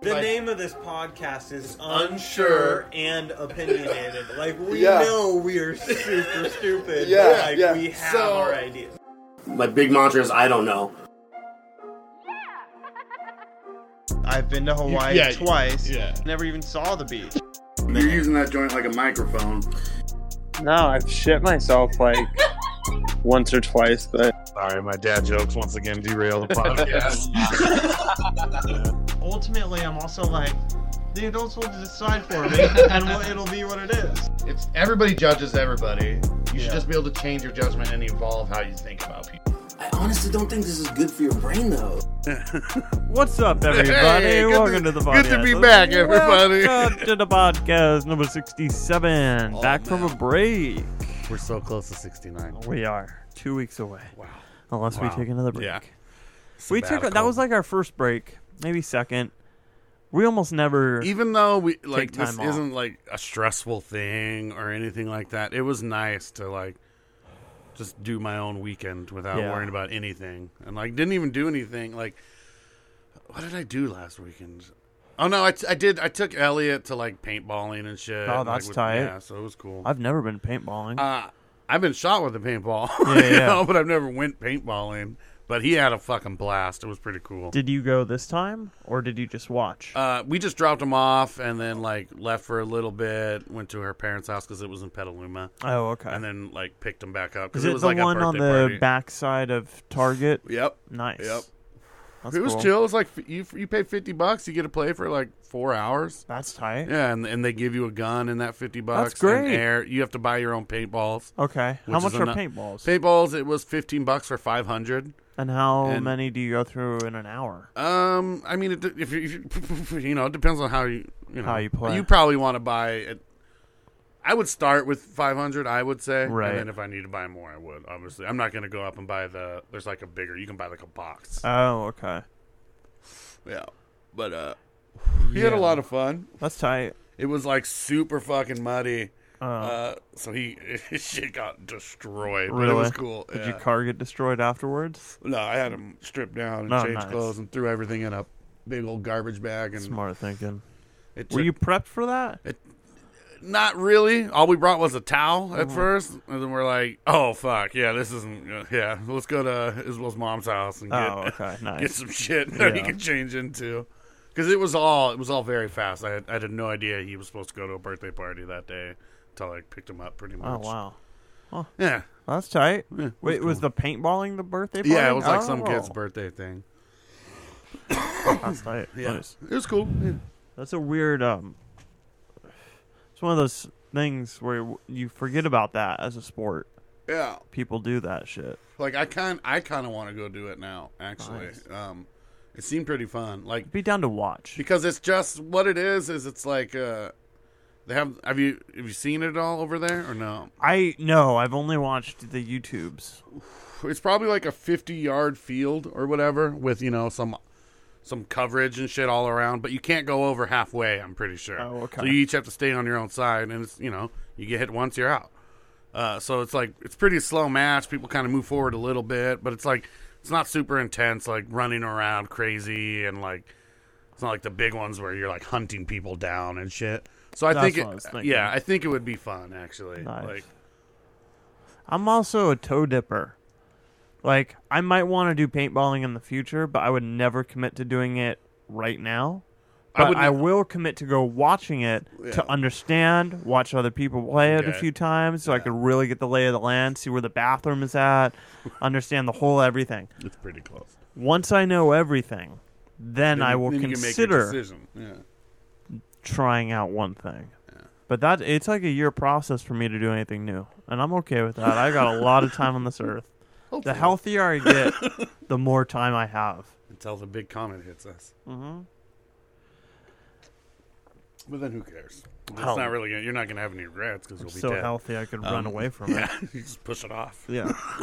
The But- name of this podcast is Unsure. Unsure and Opinionated. Like we Yeah. know we are super stupid. Yeah, but like yeah. we have So- our ideas. My big mantra is I don't know. I've been to Hawaii yeah, twice. yeah. Never even saw the beach. You're using that joint like a microphone. No, I've shit myself like once or twice, but Sorry, my dad jokes once again derail the podcast. Ultimately, I'm also like, the adults will decide for me, and we'll- it'll be what it is. it's everybody judges everybody. You Yeah. should just be able to change your judgment and evolve how you think about people. I honestly don't think this is good for your brain though. What's up, everybody? Hey, Welcome to- to, the podcast. good to be back, everybody. Welcome to the podcast number 67. Oh, back from a break. We're so close to 69. We are two weeks away. Wow. Unless we take another break. Yeah. We took that was like our first break, maybe second. We almost never. even though we like this off. isn't like a stressful thing or anything like that. It was nice to like just do my own weekend without Yeah. worrying about anything, and like didn't even do anything. Like, what did I do last weekend? Oh no, I, t- I did. I took Elliot to like paintballing and shit. Oh, and, like, that's with- tight. Yeah, so it was cool. I've never been paintballing. Uh, I've been shot with a paintball, Yeah, yeah. know, but I've never went paintballing. But he had a fucking blast. It was pretty cool. did you go this time, or did you just watch? Uh, we just dropped him off and then like left for a little bit. Went to her parents' house because it was in Petaluma, oh, okay. and then like picked him back up because Is it it was the like one a on birthday the party. backside of Target? Yep, Nice. Yep. That's it was cool. chill. It was like you you pay fifty bucks, you get to play for like four hours. That's tight. Yeah, and and they give you a gun in that fifty bucks. That's great. And air. You have to buy your own paintballs. Okay. How much are ano- paintballs? Paintballs. It was fifteen bucks for five hundred. and how and- many do you go through in an hour? Um, I mean, it, if you, if you you know, it depends on how you you know How you play. You probably want to buy. I would start with 500. I would say, Right. And then if I need to buy more, I would. Obviously, I'm not going to go up and buy the. There's like a bigger. You can buy like a box. Oh, okay. yeah, but uh, he had a lot of fun. That's tight. It was like super fucking muddy. Uh, Uh, so he his shit got destroyed. But really? it was cool. Did yeah. your car get destroyed afterwards? No, I had him stripped down and Oh, change nice. clothes and threw everything in a big old garbage bag. And Smart thinking. it Were you prepped for that? Not really. All we brought was a towel at first, and then we're like, "Oh fuck, yeah, this isn't. uh, yeah, let's go to Isabel's mom's house and get Oh, okay, nice. get some shit that he can change into." Because it was all it was all very fast. I had, I had no idea he was supposed to go to a birthday party that day until I picked him up. Pretty much. Oh much. wow, Yeah, that's tight. yeah. it Wait, was the paintballing the birthday party? yeah, it was like some Oh, kid's birthday thing. That's tight. Yeah, Nice. it was cool. Yeah. That's a weird. Um, it's one of those things where you forget about that as a sport. yeah. People do that shit. Like I kind I kind of want to go do it now. Actually, Nice. um, it seemed pretty fun. Like Be down to watch. because it's just what it is. Is it's like uh, they have. Have you have you seen it all over there or no? I no, I've only watched the YouTubes. It's probably like a fifty yard field or whatever with you know some some coverage and shit all around, but you can't go over halfway. I'm pretty sure. Oh, okay. So you each have to stay on your own side, and it's you know you get hit once, you're out. Uh, so it's like it's pretty slow match. People kind of move forward a little bit, but it's like it's not super intense, like running around crazy and like it's not like the big ones where you're like hunting people down and shit. So I That's think, what I yeah, I think it would be fun actually. Nice. Like, I'm also a toe dipper. Like I might want to do paintballing in the future, but I would never commit to doing it right now. I But would I, will commit to go watching it Yeah. to understand, watch other people play it a few times, so I could really get the lay of the land, see where the bathroom is at, understand the whole everything. it's pretty close. Once I know everything, then, I will then you can make your consider decision. Yeah. trying out one thing. But that it's like a year process for me to do anything new, and I'm okay with that. I got a lot of time on this earth. The healthier I get, the more time I have. until the big comet hits us. Mm-hmm. But then who cares? It's Hell. not really. Gonna, you're not going to have any regrets because you'll be So dead. healthy, I could run Um, away from yeah, it. you just push it off. Yeah.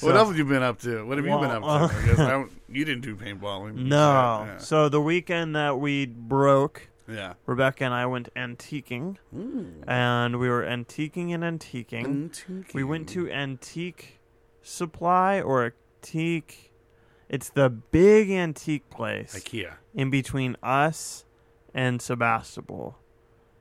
what else have you been up to? What have you been up Well, to? I guess I don't, you didn't do paintballing. No. Yeah. So the weekend that we broke, yeah. Rebecca and I went antiquing, mm. and we were antiquing and antiquing. We went to Antique Supply or Antique. It's the big antique place IKEA. in between us and Sebastopol.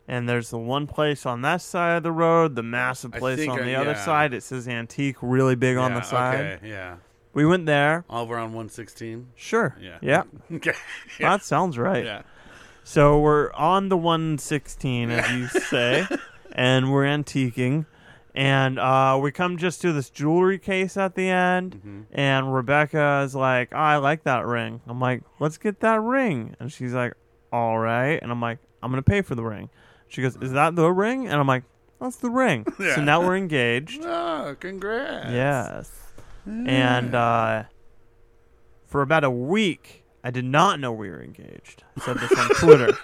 And there's the one place on that side of the road, the massive place on I- the other yeah. side. It says antique really big on the side. Okay, yeah. We went there. Over on 116. Sure. Yeah. Yeah. Okay. That sounds right. Yeah. So we're on the 116, as you say, and we're antiquing. And uh, we come just to this jewelry case at the end, Mm-hmm. and Rebecca is like, oh, I like that ring. I'm like, let's get that ring. And she's like, all right. And I'm like, I'm going to pay for the ring. She goes, is that the ring? And I'm like, that's the ring. Yeah. So now we're engaged. Oh, congrats. Yes. And uh, for about a week, I did not know we were engaged. I said this on Twitter.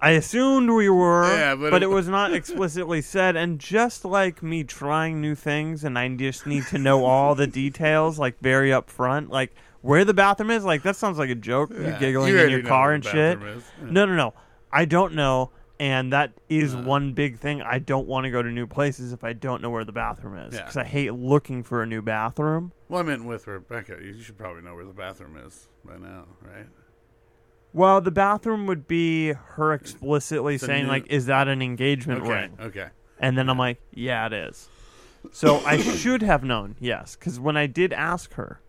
I assumed we were, Yeah, but but, it- it was not explicitly said. And just like me trying new things, and I just need to know all the details, like very upfront, like where the bathroom is. Like that sounds like a joke. Yeah. You giggling You in your car and shit. Yeah. No, no, no. I don't know, and that is one big thing. I don't want to go to new places if I don't know where the bathroom is Yeah. because I hate looking for a new bathroom. Well, I meant with Rebecca. You should probably know where the bathroom is by now, right? Well, the bathroom would be her explicitly It's saying new- like, "Is that an engagement Okay. ring?" Okay. And then I'm like, "Yeah, it is." So I should have known, yes, because when I did ask her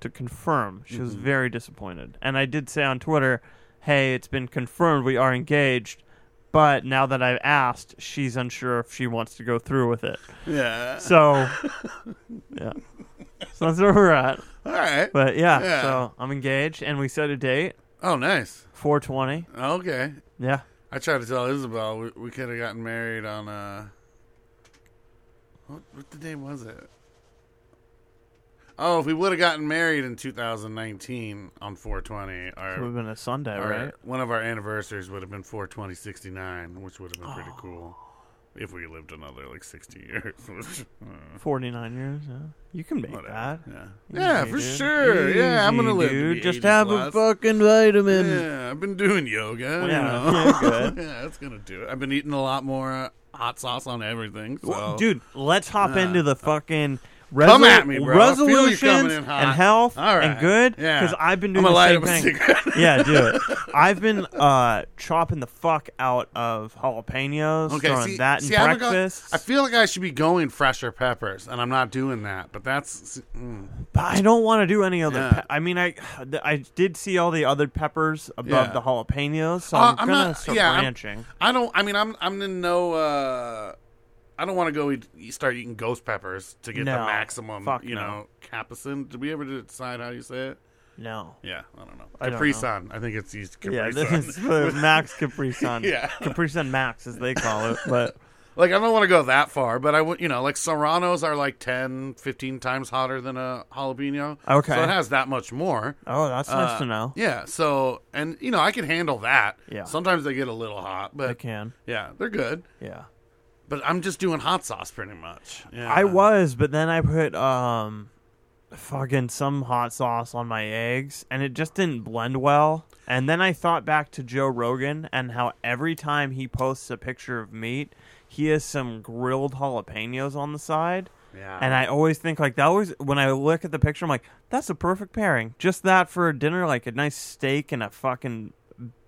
to confirm, she was Mhm. very disappointed. And I did say on Twitter, "Hey, it's been confirmed we are engaged." But now that I've asked, she's unsure if she wants to go through with it. Yeah. So, yeah. So that's where we're at. All right. But yeah, Yeah. so I'm engaged, and we set a date, Oh, nice. 420. Okay. Yeah. I tried to tell Isabel we, we could have gotten married on uh what what the day was it? Oh, if we would have gotten married in 2019 on 420, It would our, have been a Sunday, our- right? one of our anniversaries would have been 42069, which would have been Oh. pretty cool if we lived another like 60 years. uh, 49 years, yeah. You can make whatever. that. Yeah, yeah, for sure. yeah, I'm gonna Easy, live. Dude. Just have plus. a fucking vitamin. Yeah, I've been doing yoga. you Yeah, know. yeah, good. yeah, that's gonna do it. I've been eating a lot more uh, hot sauce on everything. So. Dude, let's hop into the fucking Come at me, bro. I feel you resolutions coming in hot. and health right. and good. Yeah. Because I've been I'm doing the same thing. yeah, do it. I've been uh, chopping the fuck out of jalapenos, Okay, throwing see, that in see, I haven't got- I feel like I should be going fresher peppers, and I'm not doing that. But that's mm, But I don't want to do any other. Yeah. Pe- I mean, I I did see all the other peppers above Yeah. the jalapenos, so Uh, I'm, I'm gonna not- start yeah, I'm- branching. I don't. I mean, I'm I'm in no. Uh, I don't want to go eat, start eating ghost peppers to get the maximum. You no. know, capsaicin. Did we ever decide how you say it? No. Yeah, I don't know. I don't Capri know. Sun. I think it's used Capri Yeah, Sun. this is Max Capri Sun. Yeah. Capri Sun Max, as they call it. But Like I don't want to go that far, but I would, you know, like serranos are like 10, 15 times hotter than a jalapeno. Okay. So it has that much more. oh, that's nice Uh, to know. Yeah. So and you know I can handle that. Yeah. Sometimes they get a little hot, but I can. yeah, they're good. Yeah. But I'm just doing hot sauce pretty much. Yeah. I was, but then I put um, fucking some hot sauce on my eggs, and it just didn't blend well. And then I thought back to Joe Rogan and how every time he posts a picture of meat, he has some grilled jalapenos on the side. Yeah. And I always think like that always when I look at the picture, I'm like, that's a perfect pairing. Just that for a dinner, like a nice steak and a fucking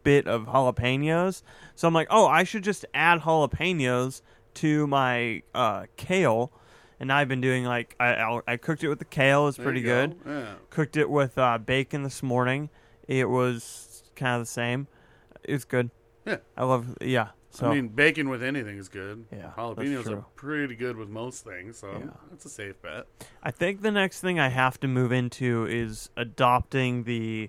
bit of jalapenos. So I'm like, oh, I should just add jalapenos to my uh, kale. And I've been doing like I I cooked it with the kale. It's pretty you good. go. Yeah. Cooked it with uh, bacon this morning. It was kind of the same. It's good. Yeah. I love. Yeah. So I mean, bacon with anything is good. Yeah, Jalapenos are pretty good with most things, so Yeah. that's a safe bet. I think the next thing I have to move into is adopting the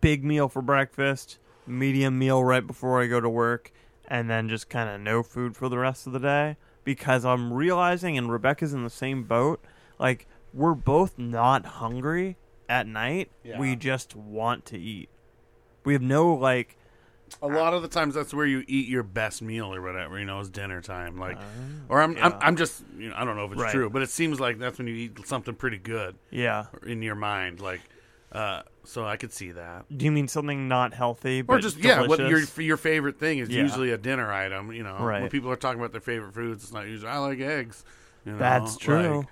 big meal for breakfast, medium meal right before I go to work, and then just kind of no food for the rest of the day. Because I'm realizing, and Rebecca's in the same boat, like, we're both not hungry at night. Yeah. We just want to eat. We have no, like, A lot of the times, that's where you eat your best meal or whatever. You know, is dinner time. Like, or I'm, I'm. I'm just, you know, I don't know if it's Right. true, but it seems like that's when you eat something pretty good yeah. in your mind. Like, uh, so I could see that. Do you mean something not healthy? But Or just yeah, what your your favorite thing is Yeah. usually a dinner item. You know, when people are talking about their favorite foods, it's not usually I like eggs. You know? That's true. Like,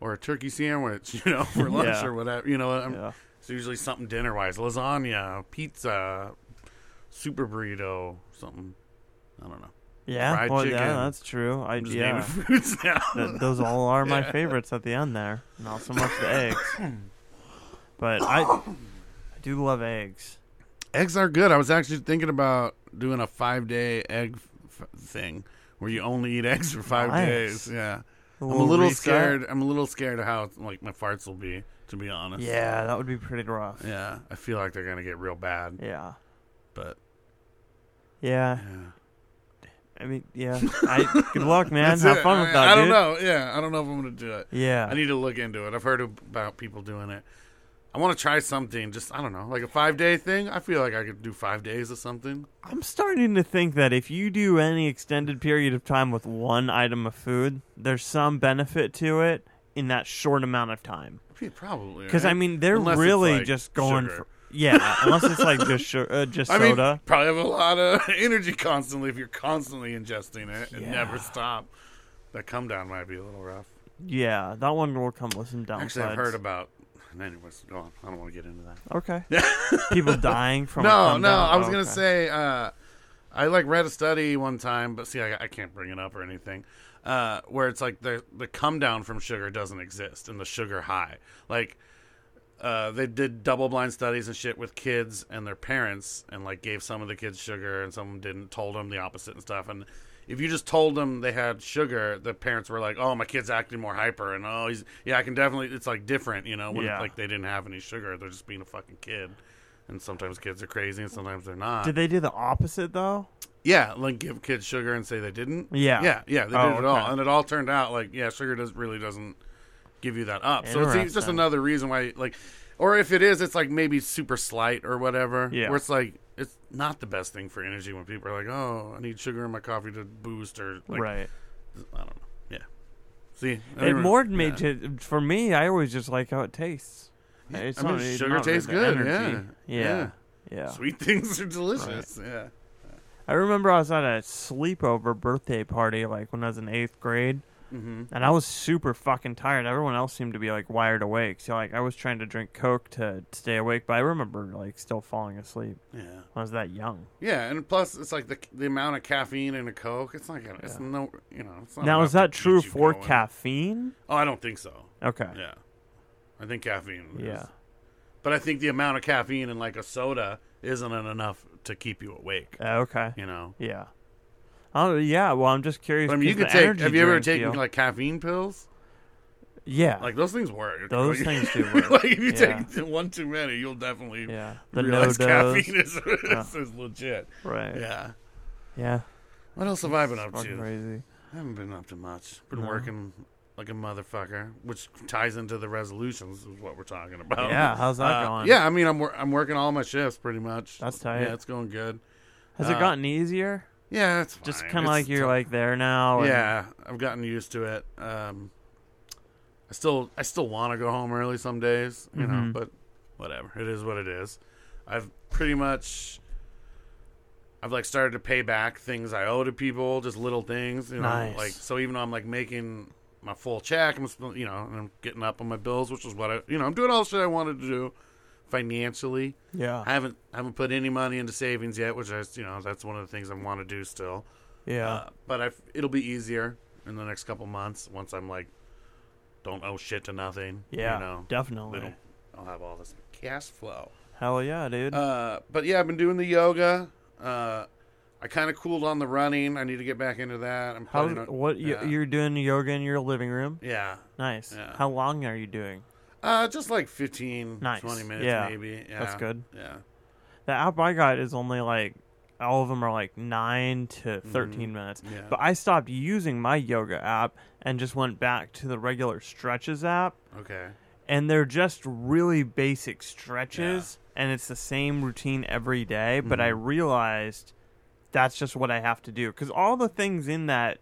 or a turkey sandwich, you know, for lunch Yeah. or whatever. You know, I'm, Yeah. it's usually something dinner wise: lasagna, pizza, super burrito, something. I don't know. Yeah, Fried well, chicken. yeah, that's true. I I'm just yeah, naming foods now. Th- those all are my favorites at the end there. Not so much the eggs, but I, I do love eggs. Eggs are good. I was actually thinking about doing a five day egg f- thing where you only eat eggs for five Nice. days. Yeah, I'm a little little reset. scared. I'm a little scared of how like my farts will be. To be honest. Yeah, that would be pretty rough. Yeah, I feel like they're gonna get real bad, Yeah, but yeah. yeah. I mean, yeah. I good luck, man. Have it. fun I, with that, I don't dude. know. Yeah, I don't know if I'm gonna do it. Yeah, I need to look into it. I've heard about people doing it. I want to try something. Just I don't know, like a five day thing. I feel like I could do five days of something. I'm starting to think that if you do any extended period of time with one item of food, there's some benefit to it in that short amount of time. Probably Because right? I mean, they're Unless really like, just going sugar. for yeah. Unless it's like just su- uh, just I mean, soda. probably have a lot of energy constantly if you're constantly ingesting it and Yeah. never stop. That come down might be a little rough. yeah, that one will come with some downsides. Actually, I've heard about. Anyways, go on. I don't want to get into that. Okay. People dying from no, no. I was Oh, gonna say. Uh, I like read a study one time, but see, I, I can't bring it up or anything. Uh, where it's like the the come down from sugar doesn't exist, and the sugar high. Like, uh, they did double blind studies and shit with kids and their parents, and like gave some of the kids sugar and some didn't. Told them the opposite and stuff. And if you just told them they had sugar, the parents were like, "Oh, my kid's acting more hyper," and "Oh, he's yeah, I can definitely." It's like different, you know. When Yeah. like they didn't have any sugar, they're just being a fucking kid. And sometimes kids are crazy, and sometimes they're not. Did they do the opposite though? Yeah, like give kids sugar and say they didn't. Yeah. yeah, yeah. They Oh, did it all, and it all turned out like yeah, sugar does really doesn't give you that up. So it's just another reason why like, or if it is, it's like maybe super slight or whatever. Yeah. where it's like it's not the best thing for energy when people are like, oh, I need sugar in my coffee to boost or like right. I don't know. Yeah. See, It more yeah. made it, for me. I always just like how it tastes. It's I mean, not- sugar not tastes good, energy. yeah. yeah, yeah. Sweet things are delicious. Yeah. I remember I was at a sleepover birthday party like when I was in eighth grade, Mm-hmm. and I was super fucking tired. Everyone else seemed to be like wired awake, so like I was trying to drink Coke to stay awake, but I remember like still falling asleep. Yeah. I was that young. Yeah, and plus it's like the the amount of caffeine in a Coke. It's not gonna. It's Yeah. no. You know. It's not now is that true for going. caffeine? Oh, I don't think so. Okay. Yeah, I think caffeine. is- Yeah. but I think the amount of caffeine in like a soda isn't enough to keep you awake. Uh, okay. You know. Yeah. Oh yeah. Well, I'm just curious. I mean, you could take. Have you ever taken deal- like caffeine pills? Yeah. Like those things work. Those Like, things do work. like if you Yeah. take one too many, you'll definitely yeah. The no realize caffeine is, is, is legit. Right. Yeah. Yeah. What else have I been up to? crazy. I haven't been up to much. Been No. working like a motherfucker, which ties into the resolutions is what we're talking about. Yeah, how's that Uh, going? Yeah, I mean, I'm wor- I'm working all my shifts pretty much. That's tight. Yeah, it's going good. Has Uh, it gotten easier? Yeah, it's Just kind of like you're tough. like there now. and- Yeah, I've gotten used to it. Um, I still I still want to go home early some days, you know, Mhm. but whatever. It is what it is. I've pretty much I've like started to pay back things I owe to people, just little things, you know, Nice. like so even though I'm like making my full check, I'm you know, and I'm getting up on my bills, which is what I, you know, I'm doing all the shit I wanted to do financially. Yeah. I haven't haven't put any money into savings yet, which I, you know, that's one of the things I want to do still. Yeah. Uh, but I, it'll be easier in the next couple months once I'm like, don't owe shit to nothing. yeah. you know, definitely. I'll have all this cash flow. Hell yeah, dude. Uh, but yeah, I've been doing the yoga. Uh, I kind of cooled on the running. I need to get back into that. I'm How? on- What? You, yeah. You're doing yoga in your living room? Yeah. Nice. Yeah. How long are you doing? Uh, just like 15, Nice. 20 minutes Yeah. maybe. Yeah. That's good. Yeah. The app I got is only like all of them are like nine to 13 minutes. Mm-hmm. Yeah. But I stopped using my yoga app and just went back to the regular stretches app. Okay. and they're just really basic stretches and it's the same routine every day but i Mm-hmm. realized that's just what i have to do because all the things in that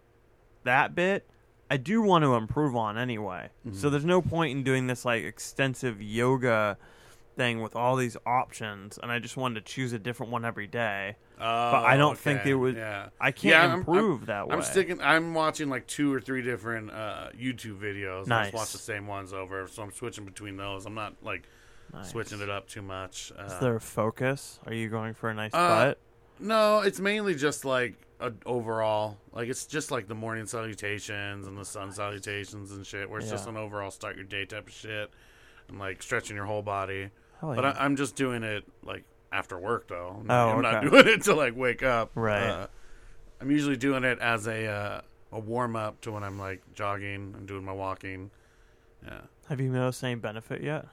that bit i do want to improve on anyway Mm-hmm. so there's no point in doing this like extensive yoga thing with all these options, and I just wanted to choose a different one every day. Oh, But I don't think okay, they would- Yeah. I can't Yeah, I'm- improve I'm, that way. I'm sticking. I'm watching like two or three different uh, YouTube videos. I Nice. just watch the same ones over, so I'm switching between those. I'm not like Nice. switching it up too much. Uh, Is there a focus? Are you going for a nice Uh, butt? No, it's mainly just like a overall. Like it's just like the morning salutations and the sun salutations and shit. Where it's just an overall start your day type of shit, and like stretching your whole body. Hell But yeah. I, I'm just doing it like after work though. Oh, I'm not doing it to like wake up. Right. Uh, I'm usually doing it as a uh, a warm up to when I'm like jogging and doing my walking. Yeah. Have you noticed any benefit yet?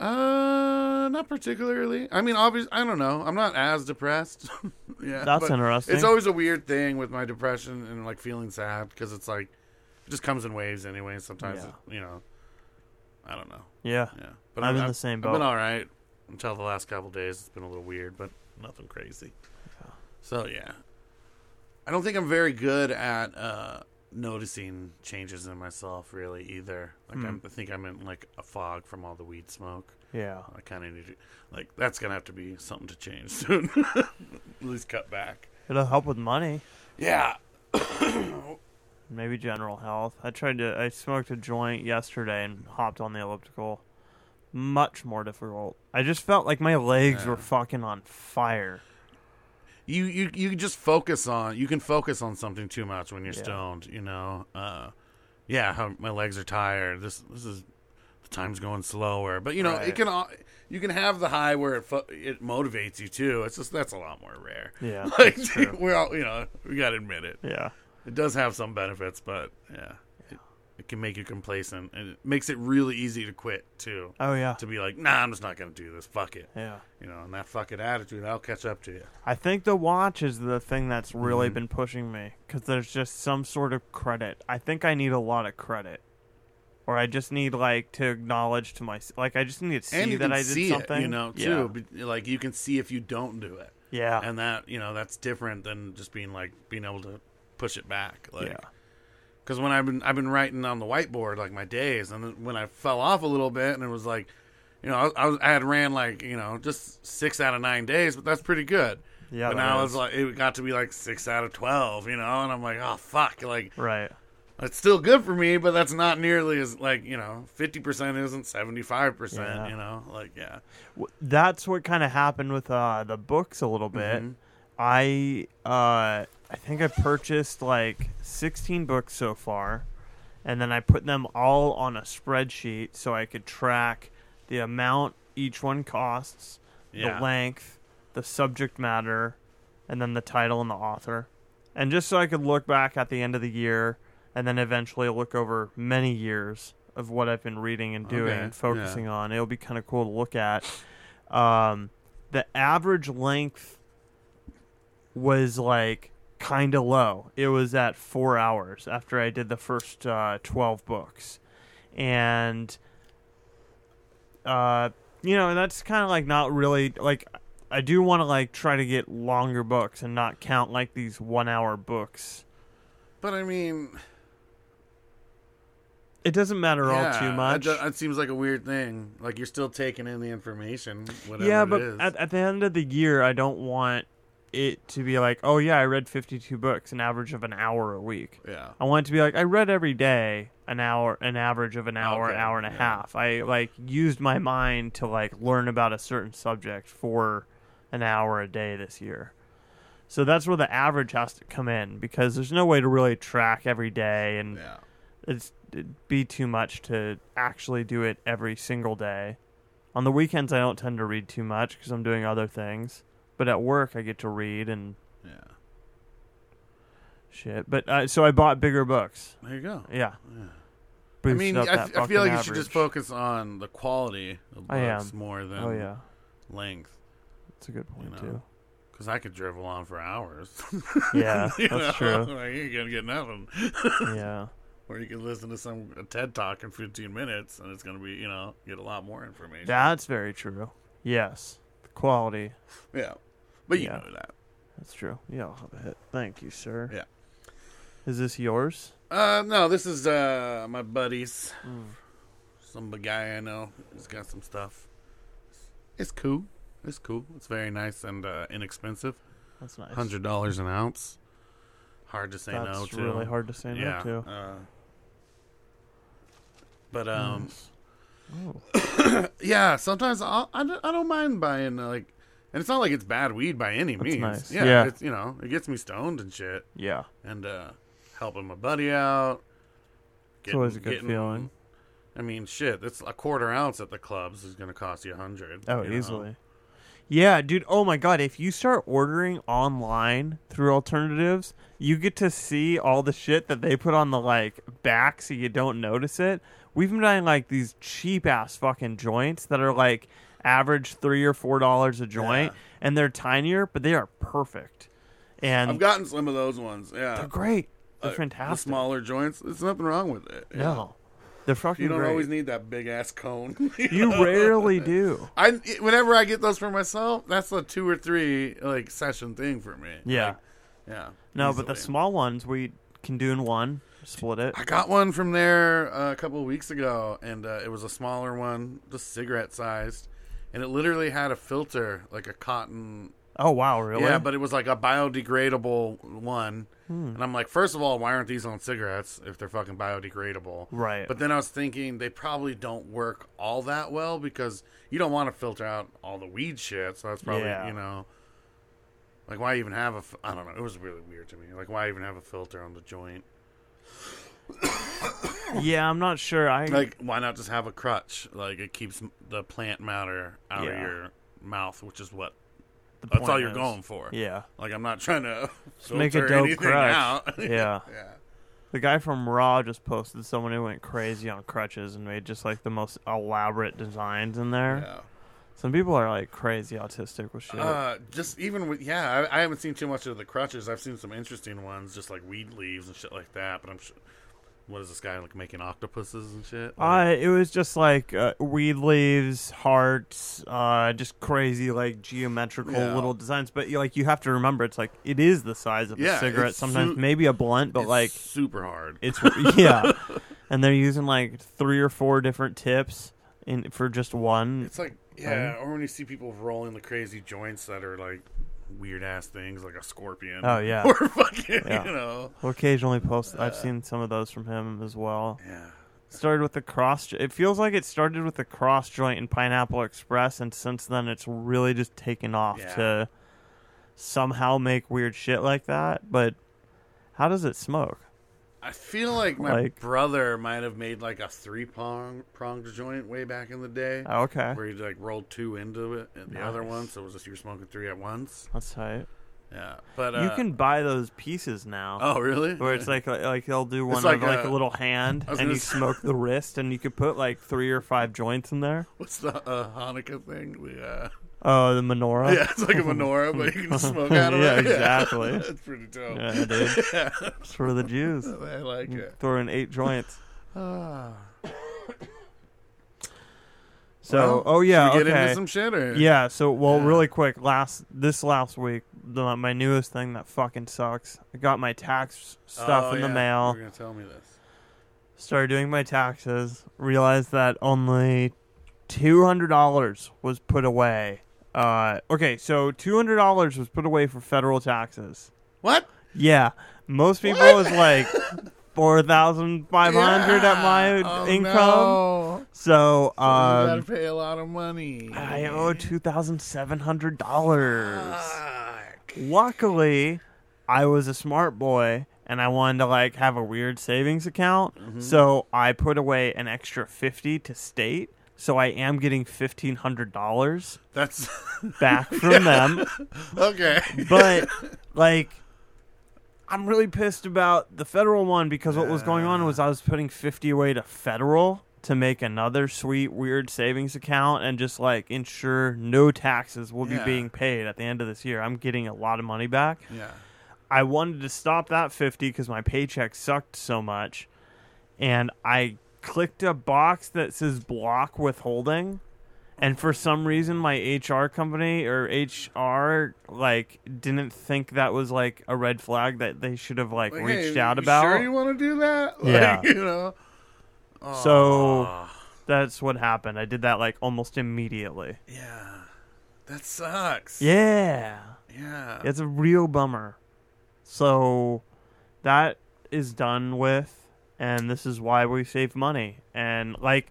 Uh, not particularly. I mean, obviously, I don't know. I'm not as depressed. yeah, That's interesting. It's always a weird thing with my depression and like feeling sad because it's like it just comes in waves anyway. Sometimes Yeah. it, you know, I don't know. Yeah. Yeah, but I'm in I've- the same I've boat. been all right until the last couple days. It's been a little weird, but nothing crazy. So yeah, I don't think I'm very good at uh, noticing changes in myself really either. Like. I'm, hmm. I think I'm in like a fog from all the weed smoke. Yeah. I kind of need to like that's gonna have to be something to change soon. At least cut back. It'll help with money. Yeah. Maybe general health. I tried to. I smoked a joint yesterday and hopped on the elliptical. Much more difficult. I just felt like my legs Yeah. were fucking on fire. You you you just focus on you can focus on something too much when you're Yeah. stoned. You know. Uh, yeah. How my legs are tired. This this is the time's going slower. But you know Right. it can you can have the high where it fo- it motivates you too. It's just that's a lot more rare. Yeah, Like we're all you know we got to admit it. Yeah. It does have some benefits, but yeah, can make you complacent, and it makes it really easy to quit too. Oh yeah. To be like, nah, I'm just not gonna do this. Fuck it. Yeah. You know, and that fuck it attitude, I'll catch up to you. I think the watch is the thing that's really Mhm. been pushing me because there's just some sort of credit. I think I need a lot of credit, or I just need like to acknowledge to myself. Like I just need to see that I did something. it, you know, too. Be- Like you can see if you don't do it, Yeah. and that you know that's different than just being like being able to push it back. Like, yeah. Because when I've been I've been writing on the whiteboard like my days, and when I fell off a little bit, and it was like, you know, I, was- I, was, I had ran like you know just six out of nine days, but that's pretty good. Yeah. but now it's like it got to be like six out of twelve, you know, and I'm like, oh fuck, like right. it's still good for me, but that's not nearly as like you know, fifty percent isn't seventy five percent, you know, like yeah, That's what kind of happened with uh, the books a little bit. Mhm. I uh, I think I purchased like 16 books so far, and then I put them all on a spreadsheet so I could track the amount each one costs, yeah, the length, the subject matter, and then the title and the author. And just so I could look back at the end of the year and then eventually look over many years of what I've been reading and doing Okay, and focusing on. It'll be kind of cool to look at. Um, the average length was like kind of low. It was at four hours after I did the first uh, 12 books. And uh, you know, that's kind of like not really like I do want to like try to get longer books and not count like these one hour books. but I mean, It doesn't matter all too much. It, that seems like a weird thing. Like you're still taking in the information, whatever yeah, but at, at the end of the year, I don't want it to be like, oh yeah, I read 52 books, an average of an hour a week. yeah, I want it to be like I read every day an hour, an average of an hour, Okay, hour and a yeah. half. I like used my mind to like learn about a certain subject for an hour a day this year. So that's where the average has to come in because there's no way to really track every day, and yeah. it's it'd be too much to actually do it every single day. On the weekends, I don't tend to read too much because I'm doing other things. But at work, I get to read and Yeah. shit. But uh, so I bought bigger books. There you go. Yeah. Yeah. I mean, I, f- I feel like you should just focus on the quality of I books am. more than Oh yeah, length. that's a good point know. too. Because I could drivel on for hours. Yeah, You that's know? true. Like, you ain't gonna get nothing. Yeah, Or you can listen to some a TED talk in 15 minutes, and it's gonna be, you know, get a lot more information. that's very true. Yes, the quality. yeah, but you Yeah. know that. That's true. Yeah, I'll have a hit. Thank you, sir. Yeah. Is this yours? Uh, no, this is uh my buddy's. some guy I know. He's got some stuff. It's cool. It's cool. It's very nice and uh, inexpensive. That's nice. Hundred dollars an ounce. Hard to say That's no to. really hard to say yeah. no to. Uh, but um, Nice. Oh, yeah. Sometimes I'll, I don't, I don't mind buying uh, like, and it's not like it's bad weed by any means. nice. Yeah, Yeah. It's, you know, it gets me stoned and shit, yeah. and uh, helping my buddy out. It's always a good feeling. I mean, shit. It's a quarter ounce at the clubs is going to cost you a hundred. Oh, you know? easily. Yeah, dude. Oh my god, if you start ordering online through alternatives, you get to see all the shit that they put on the like back so you don't notice it. We've been buying like these cheap ass fucking joints that are like average 3 or 4 dollars a joint Yeah. and they're tinier, but they are perfect. And I've gotten some of those ones. Yeah, they're great. They're Uh, fantastic. The smaller joints. There's nothing wrong with it. Yeah. No. They're fucking You don't great. always need that big ass cone. you rarely do. I whenever I get those for myself, that's a two or three like session thing for me. Yeah. Like, yeah. No, but the small ones we can do in one, split it. I got one from there uh, a couple of weeks ago, and uh, it was a smaller one, just cigarette sized, and it literally had a filter, like a cotton. Oh wow, really? Yeah, but it was like a biodegradable one. Hmm. And I'm like, first of all, why aren't these on cigarettes if they're fucking biodegradable? Right. But then I was thinking they probably don't work all that well because you don't want to filter out all the weed shit. So that's probably Yeah. you know, like why even have a? I don't know. It was really weird to me. Like why even have a filter on the joint? Yeah, I'm not sure. I Like why not just have a crutch? Like it keeps the plant matter out of your mouth, which is what the that's all you're is- going for. Yeah. Like I'm not trying to make a dope crutch. out. Yeah. yeah. The guy from Raw just posted someone who went crazy on crutches and made just like the most elaborate designs in there. Yeah. Some people are like crazy autistic with shit. Uh, just even with yeah, I, I haven't seen too much of the crutches. I've seen some interesting ones, just like weed leaves and shit like that. But I'm sure, what is this guy like making octopuses and shit? Uh, it was just like uh, weed leaves, hearts, uh, just crazy like geometrical Yeah. little designs. But you- like you have to remember, it's like it is the size of Yeah, a cigarette. Sometimes su- maybe a blunt, but It's like super hard. It's yeah, and they're using like three or four different tips in for just one. It's like yeah, or when you see people rolling the crazy joints that are like weird ass things, like a scorpion. Oh, yeah. or fucking Yeah. you know. We'll occasionally post. I've uh, seen some of those from him as well. Yeah. Started with the cross. It feels like it started with the cross joint in Pineapple Express, and since then it's really just taken off Yeah. to somehow make weird shit like that. But how does it smoke? I feel like my Like- brother might have made like a three prong pronged joint way back in the day. Oh, okay, Where he like rolled two into it and the other one, so it was just you were smoking three at once. that's tight. Yeah, but uh, you can buy those pieces now. Oh, really? Where it's like like they'll do one like of like a- a little hand, and you smoke the wrist, and you could put like three or five joints in there. what's the uh, Hanukkah thing? The, uh, Oh, the menorah. yeah, it's like a menorah, but you can smoke out of Yeah, it. exactly. That's pretty dope. Yeah, dude. Yeah, It's for the Jews. I like it. Throw in eight joints. Ah. So, Well, oh yeah, get into some shit or? Yeah, so well, Yeah. really quick. Last this last week, the, my newest thing that fucking sucks. I got my tax stuff Oh, in the mail. You're gonna tell me this. Started doing my taxes. Realized that only two hundred dollars was put away. Uh, okay, so two hundred dollars was put away for federal taxes. What? Yeah, most people What? was like four thousand five hundred at my Oh, income. No. So you um, gotta pay a lot of money. I owe two thousand seven hundred dollars. Luckily, I was a smart boy and I wanted to like have a weird savings account. Mm-hmm. So I put away an extra 50 to state. So I am getting $1500 That's back from them. okay. But like I'm really pissed about the federal one because what was going on was I was putting 50 away to federal to make another sweet weird savings account and just like ensure no taxes will Yeah. be being paid at the end of this year. I'm getting a lot of money back. Yeah. I wanted to stop that 50 because my paycheck sucked so much. And I clicked a box that says block withholding. And for some reason, my HR company or HR like didn't think that was like a red flag that they should have like, Like, reached hey, out you about. Sure, you want to do that? Like, Yeah. You know. So- Aw. that's what happened. I did that like almost immediately. Yeah. That sucks. Yeah. Yeah. It's a real bummer. So that is done with, and this is why we save money. And like,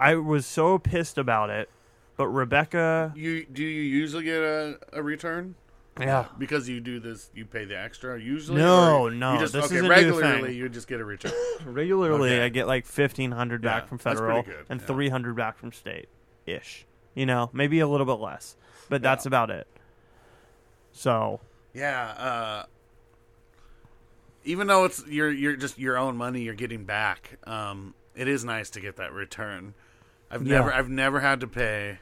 I was so pissed about it, but Rebecca, You do you usually get a, a return? yeah, Because you do this, you pay the extra usually. No, no, You just this okay is a regularly. You just get a return. regularly Okay. I get like fifteen hundred back Yeah, from federal and yeah. three hundred back from state, ish. You know, maybe a little bit less, but that's about it. So yeah. Uh, even though it's you're you're just your own money you're getting back, um, it is nice to get that return. I've Yeah. never I've never had to pay,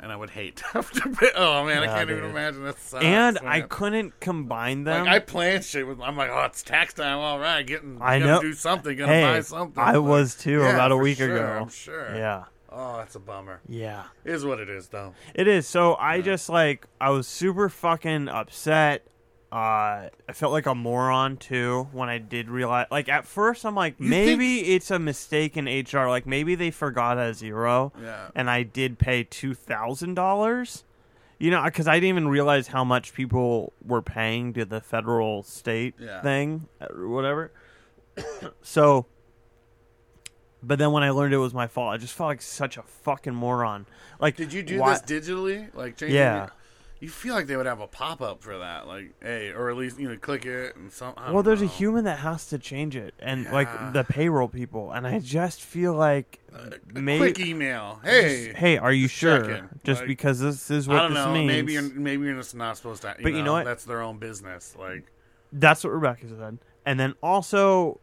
and I would hate to have to pay. Oh man, I can't even imagine that. Sucks, and I couldn't combine them. Like I plan shit with. I'm like, oh, it's tax time. All right, getting. I know. Do something. Gonna hey, buy something. I Like, was too yeah, about a week sure, ago. I'm sure. Yeah, Oh, that's a bummer. yeah. It is what it is, though. It is. So I just like I was super fucking upset. Uh, I felt like a moron too when I did realize. Like at first, I'm like, You maybe it's a mistake in HR. Like maybe they forgot a zero, Yeah. and I did pay two thousand dollars. You know, because I didn't even realize how much people were paying to the federal state Yeah. thing, or whatever. so, but then when I learned it was my fault, I just felt like such a fucking moron. Like, Did you do why- this digitally? Like, changing Yeah. You feel like they would have a pop up for that, like, hey, or at least you know, click it and some. I Well, there's a human that has to change it, and Yeah. like the payroll people, and I just feel like uh, A maybe. quick email. Hey, Hey, are you sure? checking, Just like- because this is I what don't this know. means. Maybe you're maybe you're just not supposed to. You But you know what? That's their own business. Like, That's what Rebecca said. And then also,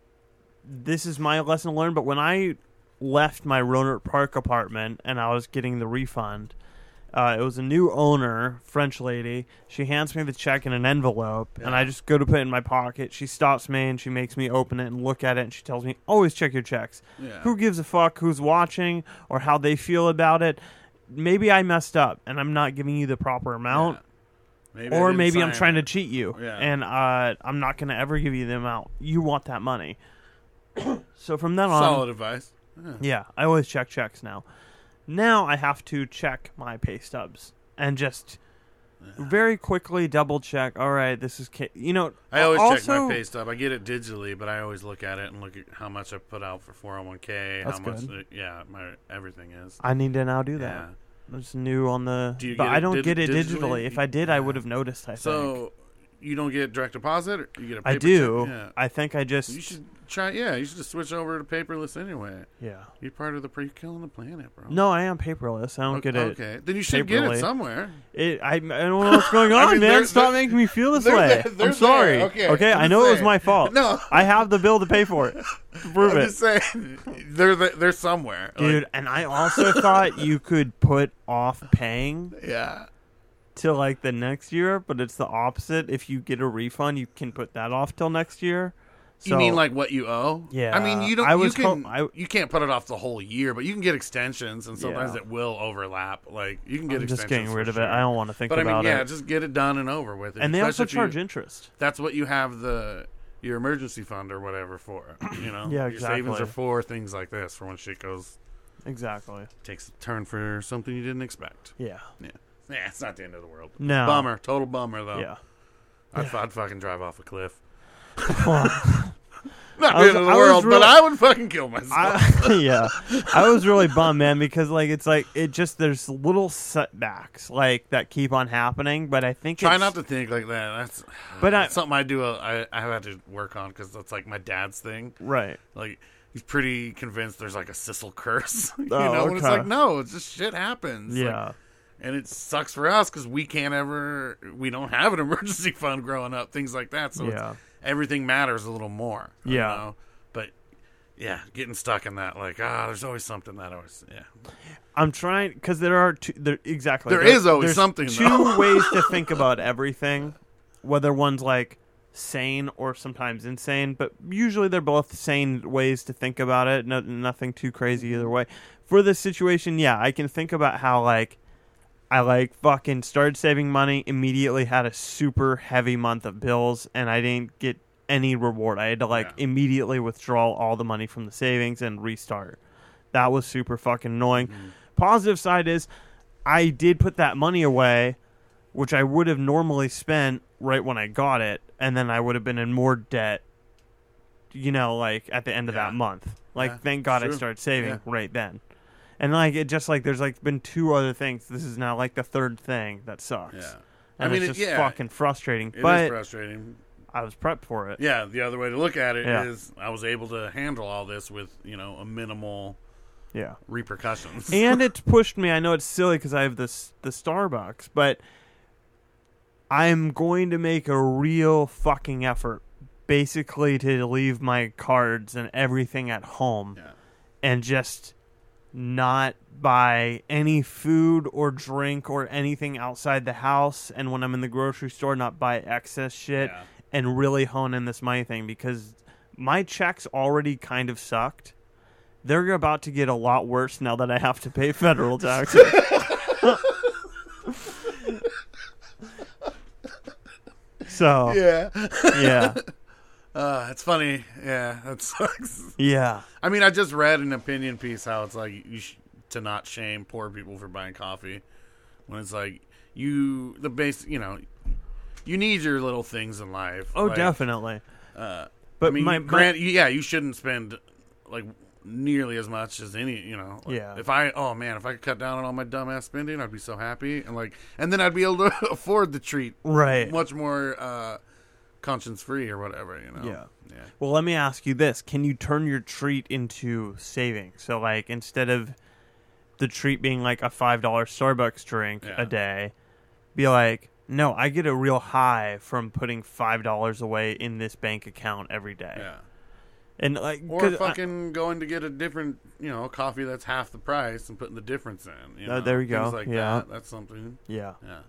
this is my lesson learned. But when I left my Rohnert Park apartment and I was getting the refund, uh, it was a new owner, French lady. She hands me the check in an envelope, and I just go to put it in my pocket. She stops me and she makes me open it and look at it, and she tells me, "Always check your checks. yeah. Who gives a fuck who's watching or how they feel about it? Maybe I messed up and I'm not giving you the proper amount." Yeah. Maybe or maybe I'm trying it. to cheat you, Yeah. and uh, I'm not going to ever give you the amount you want that money. so from then on, Solid advice. Yeah. yeah, I always check checks now. Now I have to check my pay stubs and just very quickly double check. All right, this is ca- you know. I always also, check my pay stub. I get it digitally, but I always look at it and look at how much I put out for 401k, That's how good. it- yeah, my everything is. I need to now do that. Yeah. It's new on the, Do you but I don't dig- get it digitally? digitally. If I did, I would have noticed. I think So you don't get direct deposit, or you get a paper I do. check? Yeah. I think I just You should try. Yeah, you should just switch over to paperless anyway. yeah. You're part of the pre killing the planet, bro. No, I am paperless. I don't okay, get it. Okay, then you should get it somewhere. It, I, I don't know what's going on, I mean, man. they're- Stop they're- making me feel this they're way. they're I'm sorry. there. Okay, okay. I'm I know it was my fault. No. I have the bill to pay for it. To prove I'm it, just saying, they're they're somewhere, Like, dude. And I also thought you could put off paying yeah, till like the next year, but it's the opposite. If you get a refund, you can put that off till next year. So, you mean like what you owe? Yeah, I mean you don't. I was you can. ho- I- you can't put it off the whole year, but you can get extensions, and sometimes Yeah. it will overlap. Like you can get. I'm just getting rid of sure. it. I don't want to think But I mean, about yeah, it. just get it done and over with. and they also if you- charge interest. That's what you have the your emergency fund or whatever for. You know, Yeah, Your savings exactly. are for things like this, for when shit goes Exactly. takes a turn for something you didn't expect. Yeah. Yeah, it's not the end of the world. No. Bummer, total bummer though. Yeah. I'd, I'd fucking drive off a cliff. Well, Not the end of the I world, really- but I would fucking kill myself. I, yeah, I was really bummed, man, because like it's like it just there's little setbacks like that keep on happening, but I think Try not to think like that. That's But I- that's something I do. uh, I I have had to work on because that's like my dad's thing. right. Like he's pretty convinced there's like a Sissel curse. you Oh, know, and it's like no, it's just shit happens. Like, Yeah, and it sucks for us because we can't ever we don't have an emergency fund growing up things like that so it's- Yeah. everything matters a little more Yeah. know? but yeah getting stuck in that like ah there's always something that always yeah I'm trying because there are two. There exactly. There is always there's something, Two though. ways to think about everything, whether one's like sane or sometimes insane, but usually they're both sane ways to think about it. No, nothing too crazy either way. For this situation, yeah, I can think about how like I like fucking started saving money, immediately had a super heavy month of bills, and I didn't get any reward. I had to like Yeah. immediately withdraw all the money from the savings and restart. That was super fucking annoying. Mm-hmm. Positive side is I did put that money away, which I would have normally spent right when I got it, and then I would have been in more debt. You know, like at the end of Yeah. that month. Like, Yeah, thank God I started saving right then. And like it just like there's like been two other things. This is now like the third thing that sucks. Yeah. And I mean, it's it- just yeah, fucking frustrating. It is but frustrating. I was prepped for it. Yeah, the other way to look at it is Yeah. I was able to handle all this with, you know, a minimal Yeah. repercussions. and it's pushed me. I know it's silly because I have this the Starbucks, but I'm going to make a real fucking effort, basically, to leave my cards and everything at home, Yeah. and just not buy any food or drink or anything outside the house. And when I'm in the grocery store, not buy excess shit, Yeah. and really hone in this money thing because my checks already kind of sucked. They're about to get a lot worse now that I have to pay federal taxes. so Yeah. yeah, Uh, it's funny. Yeah, that sucks. yeah, I mean, I just read an opinion piece how it's like you sh- to not shame poor people for buying coffee when it's like you the base, you know, you need your little things in life. oh, Like, definitely. Uh, But I mean, my, my grant, yeah, you shouldn't spend like nearly as much as any, you know. like, Yeah. If I, oh man, if I could cut down on all my dumbass spending, I'd be so happy, and like, and then I'd be able to afford the treat right. much more uh, conscience free or whatever, you know. Yeah. Yeah. Well, let me ask you this: Can you turn your treat into saving? So, like, instead of the treat being like a five dollar Starbucks drink Yeah. a day, be like, no, I get a real high from putting five dollars away in this bank account every day. Yeah. And like, Or 'cause I- fucking going to get a different, you know, coffee that's half the price and putting the difference in. You Uh, know? there you go. Things like Yeah. that. That's something. yeah, Yeah.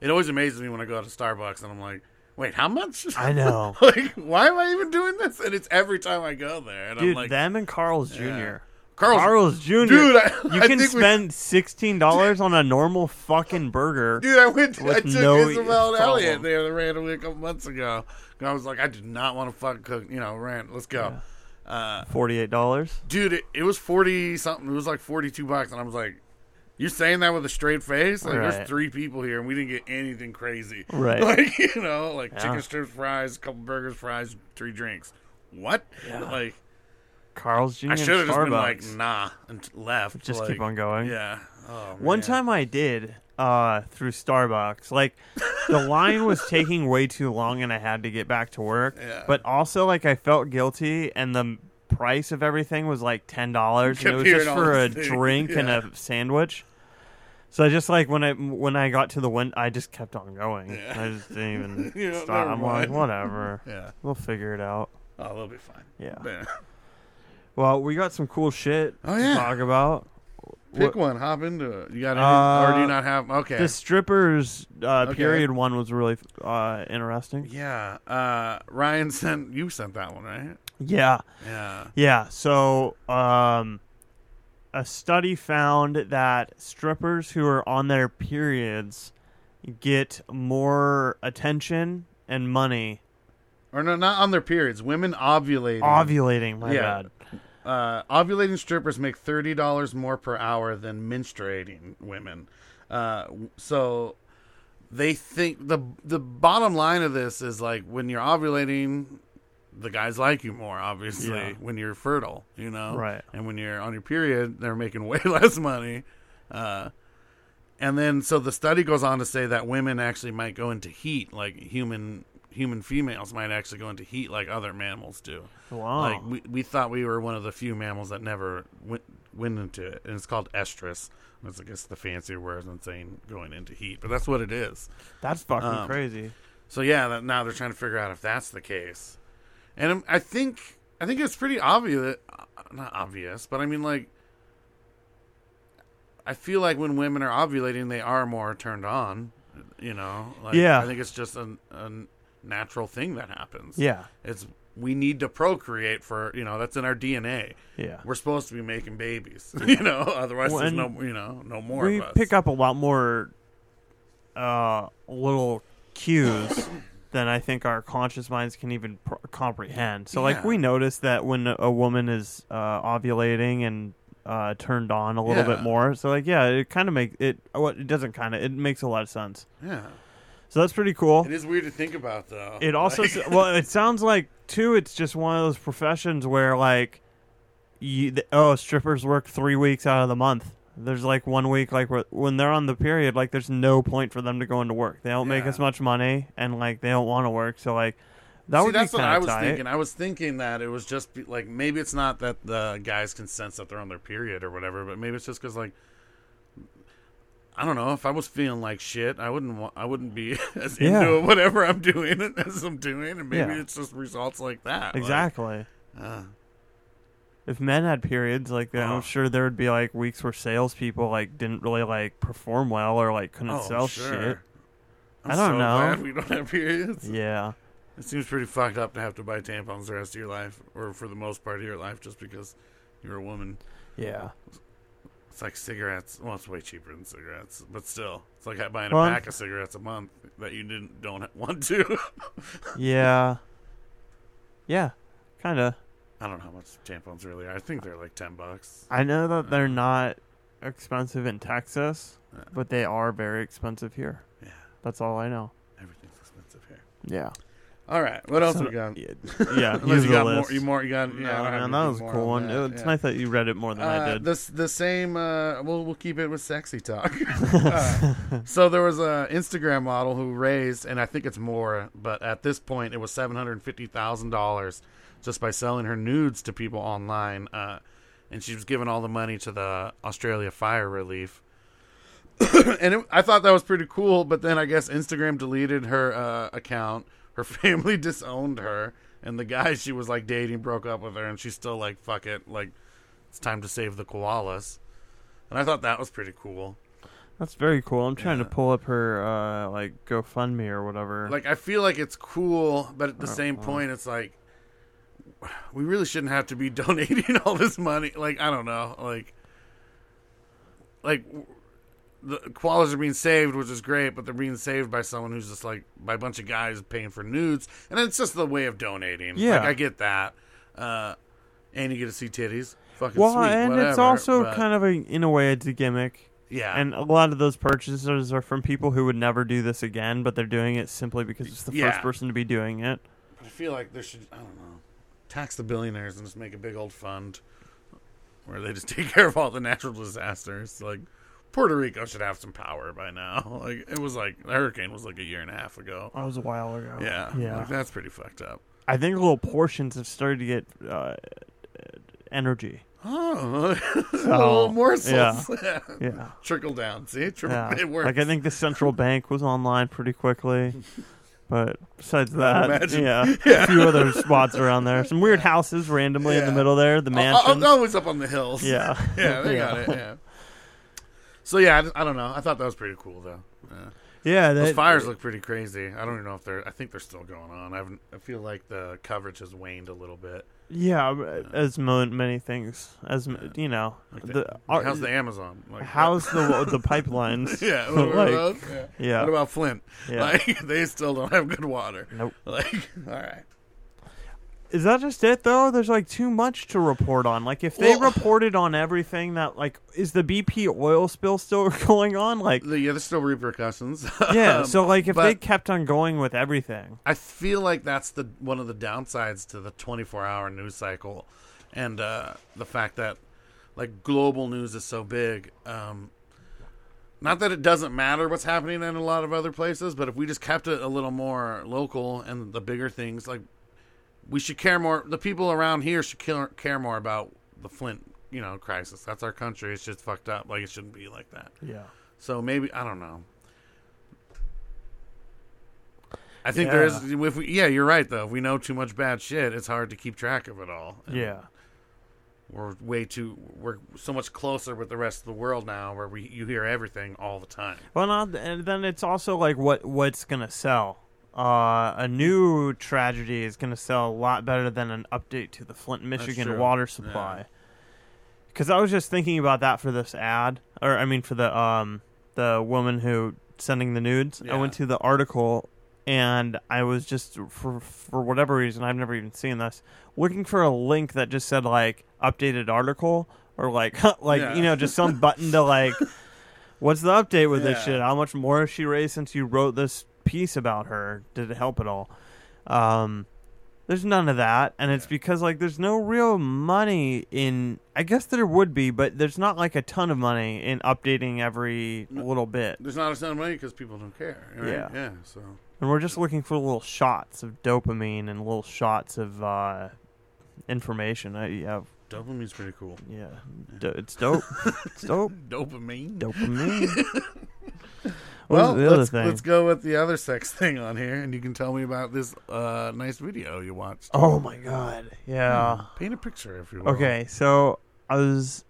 It always amazes me when I go out to Starbucks and I'm like, wait, how much? I know, like, why am I even doing this? And it's every time I go there. And dude. I'm like, them and Carl's Yeah. Jr. Carl's, Carl's Jr. Dude, I, you I can we- spend sixteen dollars on a normal fucking burger. Dude, I went. To, I took no Isabel and Elliot there randomly a couple months ago. And I was like, I did not want to fucking cook. You know, rant. Let's go. Uh, Forty-eight dollars. dude, it, it was forty something. It was like forty two bucks, and I was like, "You saying that with a straight face? Like, Right. there's three people here, and we didn't get anything crazy. Right. Like, you know, like Yeah. chicken strips, fries, a couple burgers, fries, three drinks. What? Yeah. Like, Carl's Jr. I should have just been like, nah, and left. Just like, keep on going. Yeah. Oh, One time I did uh, through Starbucks. Like the line was taking way too long, and I had to get back to work. Yeah. But also, like I felt guilty, and the price of everything was like ten dollars, and it was just for a drink and a sandwich. So I just like when I when I got to the win, I just kept on going. Yeah. I just didn't even You know, stop. I'm like, whatever, Yeah. we'll figure it out. Oh, they'll be fine. Yeah. Man. Well, we got some cool shit Oh, to yeah. talk about. Pick What- one. Hop into it. You got any, or do Uh, you not have? Okay. The strippers uh, Okay. period one was really uh, interesting. yeah. Uh, Ryan sent you sent that one, right? Yeah, Yeah. yeah. So, um, a study found that strippers who are on their periods get more attention and money Or no, not on their periods. Women ovulating. ovulating. My Yeah. bad. uh, ovulating strippers make thirty dollars more per hour than menstruating women. Uh, so they think the the bottom line of this is like when you're ovulating, the guys like you more. Obviously, Yeah. when you're fertile, you know, Right. And when you're on your period, they're making way less money. Uh, and then so the study goes on to say that women actually might go into heat, like human human females might actually go into heat like other mammals do. Wow. Like we, we thought we were one of the few mammals that never went went into it, and it's called estrus. That's I guess the fancier word than saying going into heat, but that's what it is. That's fucking um, crazy. So yeah, that, now they're trying to figure out if that's the case, and I think I think it's pretty obvious. uh, Not obvious, but I mean like. I feel like when women are ovulating, they are more turned on. You know, like, Yeah. I think it's just a, a natural thing that happens. Yeah. It's we need to procreate for you know that's in our DNA. Yeah. We're supposed to be making babies, you know. Otherwise, there's no you know no more we of us. pick up a lot more uh, little cues than I think our conscious minds can even pr- comprehend. So, like, we notice that when a woman is uh, ovulating and uh, turned on a little bit more. So like, yeah, it kind of make it. What it doesn't kind of it makes a lot of sense. Yeah. So that's pretty cool. It is weird to think about though. It also Like- well, it sounds like too. It's just one of those professions where like, you oh, strippers work three weeks out of the month. There's like one week like where- when they're on the period, like there's no point for them to go into work. They don't make Yeah. as much money, and like they don't want to work. So like, that See, would that's be what kind I of was tight. thinking. I was thinking that it was just be, like maybe it's not that the guys can sense that they're on their period or whatever, but maybe it's just because like I don't know. If I was feeling like shit, I wouldn't. Want, I wouldn't be as Yeah. into whatever I'm doing as I'm doing, and maybe Yeah. it's just results like that. Like, Exactly. uh, if men had periods like that, Oh. I'm sure there would be like weeks where salespeople like didn't really like perform well or like couldn't oh, sell sure. shit. I'm I don't so know. glad we don't have periods. Yeah. It seems pretty fucked up to have to buy tampons the rest of your life, or for the most part of your life, just because you're a woman. Yeah. It's like cigarettes. Well, it's way cheaper than cigarettes, but still, it's like buying Well, pack of cigarettes a month that you didn't don't want to. Yeah. Yeah. Kind of. I don't know how much tampons really are. I think they're like ten bucks. I know that they're not expensive in Texas, Yeah. but they are very expensive here. Yeah, That's all I know. everything's expensive here. Yeah. All right, what else So- we got? Yeah. yeah Unless you got list. more, you more, you got. Yeah, I No, don't have man, anything that was a cool on one. that, It's yeah. nice that you read it more than I Uh, did. This the same. Uh, we'll we'll keep it with sexy talk. Uh, so there was a Instagram model who raised, and I think it's more, but at this point it was seven hundred fifty thousand dollars just by selling her nudes to people online, uh, and she was giving all the money to the Australia Fire Relief. and it, I thought that was pretty cool, but then I guess Instagram deleted her uh, account. Her family disowned her, and the guy she was like dating broke up with her, and she's still like, "Fuck it, like it's time to save the koalas." And I thought that was pretty cool. That's very cool. I'm trying Yeah. to pull up her uh like GoFundMe or whatever. Like I feel like it's cool, but at the same point, it's like we really shouldn't have to be donating all this money. Like I don't know, like like the koalas are being saved, which is great, but they're being saved by someone who's just like by a bunch of guys paying for nudes, and it's just the way of donating. Yeah. like, I get that, uh, and you get to see titties. Fucking well, sweet, and it's also but- kind of a in a way it's a gimmick. yeah, And a lot of those purchases are from people who would never do this again, but they're doing it simply because it's the Yeah. first person to be doing it. I feel like there should I don't know tax the billionaires and just make a big old fund where they just take care of all the natural disasters. Like Puerto Rico should have some power by now. Like it was like the hurricane was like a year and a half ago. That was a while ago. Yeah, Yeah. like, that's pretty fucked up. I think little portions have started to get uh, energy. Oh, So, little morsels. yeah. Yeah. Trickle down. See, Yeah. it works. Like I think the central bank was online pretty quickly. But besides that, Imagine. yeah, Yeah. a few other spots around there. Some weird houses randomly in the Yeah. middle there. The mansions. oh, always up on the hills. Yeah. yeah, they got it. Yeah. So yeah, I, I don't know. I thought that was pretty cool though. Yeah. Yeah, Those that, fires look pretty crazy. I don't even know if they're. I think they're still going on. I haven't. I feel like the coverage has waned a little bit. Yeah, as mo- many things as m you know, Like the, the, ar- how's the Amazon? Like, how's the the pipelines? yeah, what, like, about those? yeah. yeah. What about Flint? Yeah. Like they still don't have good water. Nope. Like all right. Is that just it though? There's like too much to report on. Like if they Well- reported on everything that like is the BP oil spill still going on? Like yeah, there's still repercussions. yeah, Um, so like if they kept on going with everything. I feel like that's the one of the downsides to the 24 hour news cycle, and uh, the fact that like global news is so big. Um, not that it doesn't matter what's happening in a lot of other places, but if we just kept it a little more local and the bigger things, like we should care more. The people around here should care, care more about the Flint, you know, crisis. That's our country. It's just fucked up. Like it shouldn't be like that. Yeah. So maybe I don't know. I think there is. If we, yeah, you're right though. If we know too much bad shit, it's hard to keep track of it all. And Yeah. we're way too. We're so much closer with the rest of the world now, where we you hear everything all the time. Well, not, and then it's also like what what's gonna sell. Uh, a new tragedy is gonna sell a lot better than an update to the Flint, Michigan water supply. Because I was just thinking about that for this ad, or I mean for the um the woman who sending the nudes. I went to the article and I was just for for whatever reason I've never even seen this looking for a link that just said like updated article or like like Yeah. you know just some button to like what's the update with this shit? How much more has she raised since you wrote this piece about her? Did it help at all? Um, there's none of that, and it's because like there's no real money in. I guess there would be, but there's not like a ton of money in updating every little bit. There's not a ton of money because people don't care. Right? Yeah. Yeah. So And we're just looking for little shots of dopamine and little shots of uh, information. I, yeah, dopamine's pretty cool. yeah, Do- it's dope. it's dope. Dopamine. Dopamine. Well, let's, let's go with the other sex thing on here, and you can tell me about this uh, nice video you watched. Oh my god. Yeah. Paint a picture, if you will. Okay, so I was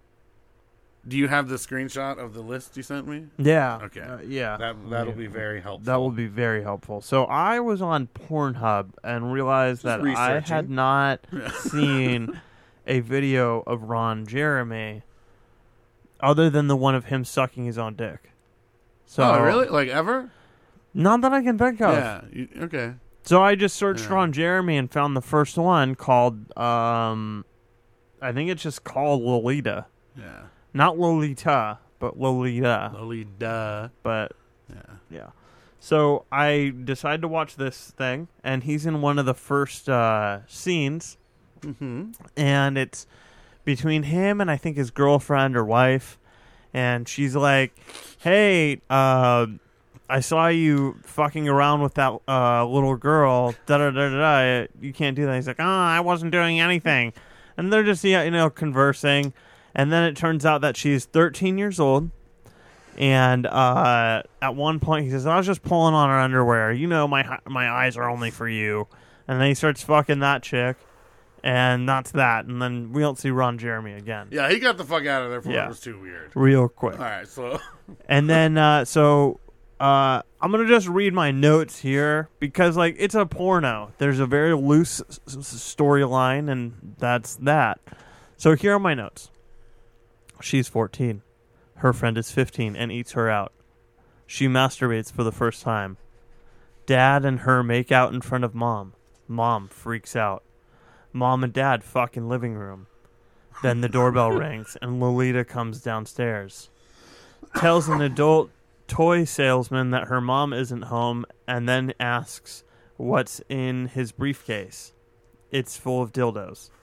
Do you have the screenshot of the list you sent me? yeah. Okay. uh, yeah. That that'll be very helpful. That will be very helpful. So I was on Pornhub and realized Just that I had not seen a video of Ron Jeremy other than the one of him sucking his own dick. So oh, really? Like ever? Not that I can think of. Yeah. You, okay. So I just searched Yeah. Ron Jeremy and found the first one called um I think it's just called Lolita. Yeah. Not Lolita, but Lolita. Lolita. But Yeah. yeah. So I decided to watch this thing and he's in one of the first uh scenes Mm-hmm. and it's between him and I think his girlfriend or wife, and she's like, "Hey, uh, I saw you fucking around with that uh, little girl. Da da da da. You can't do that." He's like, "Oh, I wasn't doing anything," and they're just you know conversing, and then it turns out that she's 13 years old. And uh, at one point, he says, "I was just pulling on her underwear. You know, my my eyes are only for you." And then he starts fucking that chick, and that's that. And then we don't see Ron Jeremy again. Yeah, he got the fuck out of there before Yeah. it was too weird. Real quick. All right, so And then, uh, so uh, I'm gonna just read my notes here because, like, it's a porno. There's a very loose s- s- storyline, and that's that. So here are my notes. She's 14. Her friend is 15 and eats her out. She masturbates for the first time. Dad and her make out in front of mom. Mom freaks out. Mom and dad fucking living room. Then the doorbell rings and Lolita comes downstairs. Tells an adult toy salesman that her mom isn't home and then asks what's in his briefcase. It's full of dildos.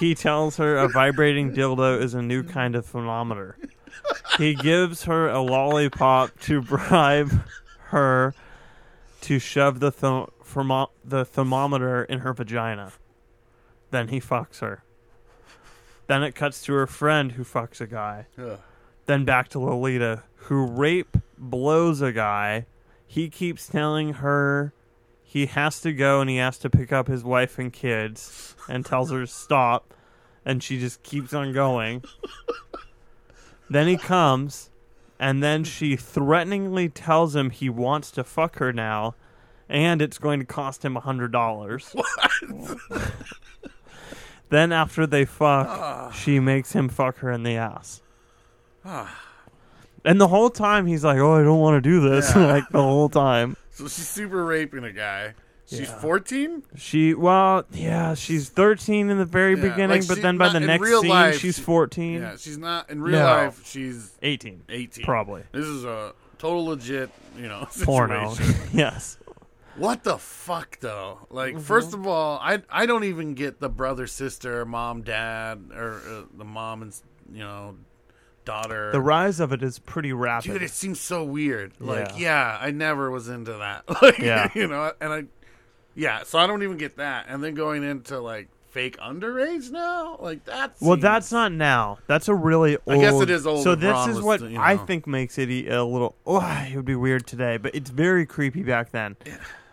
He tells her a vibrating dildo is a new kind of thermometer. He gives her a lollipop to bribe her to shove the th- thermo- the thermometer in her vagina. Then he fucks her. Then it cuts to her friend who fucks a guy. ugh. Then back to Lolita, who rape blows a guy. He keeps telling her he has to go and he has to pick up his wife and kids and tells her to stop. And she just keeps on going. then he comes and then she threateningly tells him he wants to fuck her now and it's going to cost him a hundred dollars. then after they fuck, ah. she makes him fuck her in the ass. Ah. and the whole time he's like, "Oh, I don't want to do this." Yeah. like the whole time. so she's super raping a guy. She's Yeah. 14. She well, yeah, she's 13 in the very Yeah, beginning, like but then by the next scene life, she's 14, Yeah, she's not in real No. life. She's 18, 18. probably. This is a total legit, you know, Porno. yes. What the fuck though? Like, Mm-hmm. first of all, I I don't even get the brother, sister, mom, dad, or uh, the mom and you know daughter. The rise of it is pretty rapid. Dude, it seems so weird. Like, Yeah. yeah, I never was into that. Like, Yeah. you know, and I, yeah, so I don't even get that. And then going into like fake underage now, like that's Well, that's not now. That's a really old. I guess it is old So this is what you I think makes it a little. Oh, it would be weird today, but it's very creepy back then.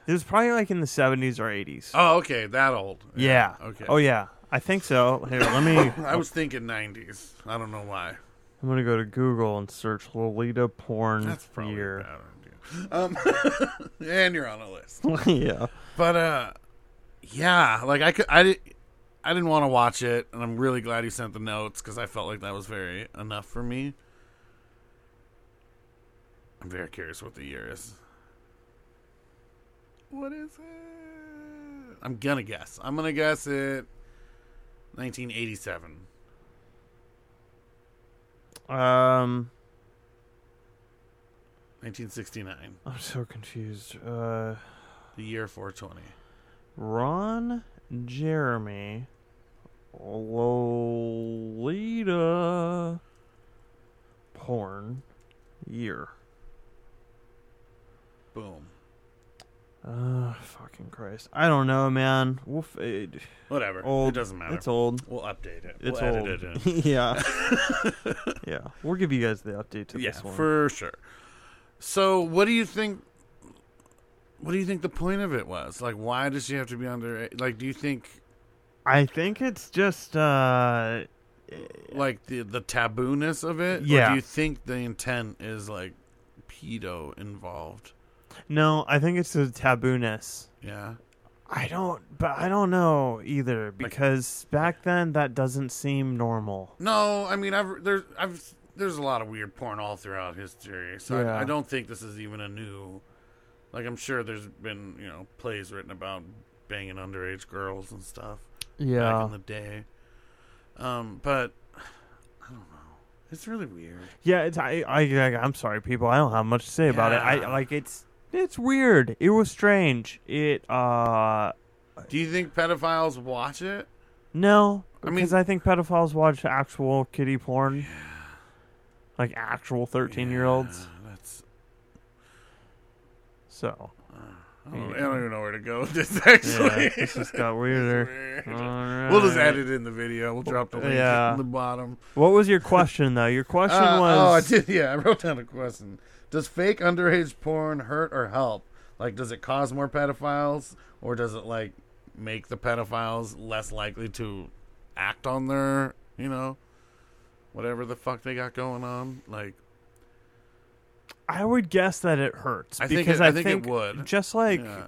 It was probably like in the seventies or eighties. Oh, okay, that old. yeah. Okay. Oh yeah. I think so. Here, let me. I was thinking '90s. I don't know why. I'm gonna go to Google and search Lolita porn That's probably a year. bad idea. Um, and you're on a list. yeah. But uh, yeah, like I could, I did, I didn't want to watch it, and I'm really glad you sent the notes because I felt like that was very enough for me. I'm very curious what the year is. What is it? I'm gonna guess. I'm gonna guess it. 1987. Um, 1969, I'm so confused. Uh, the year 420. Ron Jeremy Lolita porn year. Boom. Uh, fucking Christ. I don't know, man. We'll fade. Whatever. Old. It doesn't matter. It's old. We'll update it. It's we'll old. edit it in. yeah. yeah. We'll give you guys the update to yeah, this one. for sure. So, what do you think? What do you think the point of it was? Like, why does she have to be under? Like, do you think I think it's just uh like the the tabooness of it? Or Yeah. do you think the intent is like pedo involved? No, I think it's the tabooness. Yeah. I don't but I don't know either because back then that doesn't seem normal. No, I mean, I've there's I've there's a lot of weird porn all throughout history, so Yeah. I, I don't think this is even a new. Like, I'm sure there's been you know plays written about banging underage girls and stuff back Yeah. in the day. Um, but I don't know. It's really weird. Yeah, it's I, I I I'm sorry people. I don't have much to say about it. Yeah. I like it's it's weird. It was strange. It uh Do you think pedophiles watch it? no, I mean- because I think pedophiles watch actual kitty porn. Like actual 13-year-olds. Yeah, that's. So, I don't, I don't even know where to go with this. Actually, yeah, this just got weirder. Weird. We'll just add it in the video. We'll drop the link Yeah. the bottom. What was your question though? Your question Uh, was Oh, I did. Yeah, I wrote down a question. Does fake underage porn hurt or help? Like, does it cause more pedophiles, or does it like make the pedophiles less likely to act on their, you know, whatever the fuck they got going on? Like, I would guess that it hurts I think because it- I, think it would. Just like yeah.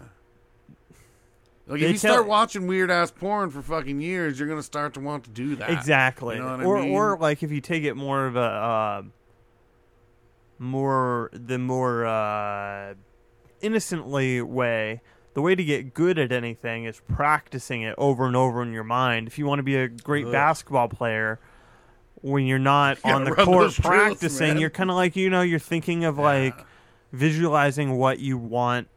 Like They if you tell- start watching weird ass porn for fucking years, you're gonna start to want to do that. exactly, You know what I or mean? or like if you take it more of a uh, more the more uh, innocently way. The way to get good at anything is practicing it over and over in your mind. If you want to be a great Ugh. basketball player, when you're not You on the court practicing, man. you're kind of like you know you're thinking of like visualizing what you want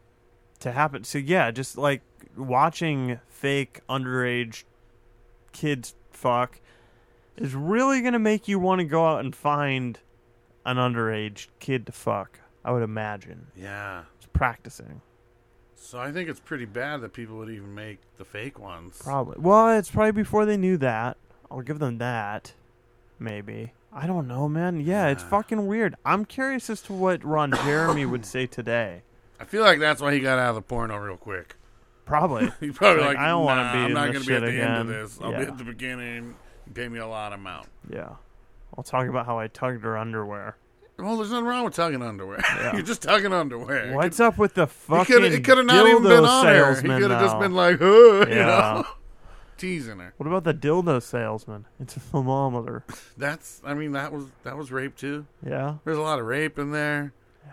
to happen. So yeah, just like watching fake underage kids fuck is really gonna make you want to go out and find an underage kid to fuck. I would imagine. Yeah. It's practicing. So I think it's pretty bad that people would even make the fake ones. Probably. Well, it's probably before they knew that. I'll give them that. Maybe. I don't know, man. Yeah, it's fucking weird. I'm curious as to what Ron Jeremy would say today. I feel like that's why he got out of the porno real quick. Probably. He's probably Like, like, I don't wanna be I'm not gonna be at the shit end of this. I'll be at the beginning. Pay me a lot of amount. Yeah. I'll talk about how I tugged her underwear. Well, there's nothing wrong with tugging underwear. Yeah. You're just tugging underwear. What's up with the He fucking could it could have not even dildo been on her. He could have just been like, oh, you know, teasing her. What about the dildo salesman? It's a thermometer. That's. I mean, that was that was rape too. Yeah. There's a lot of rape in there. Yeah.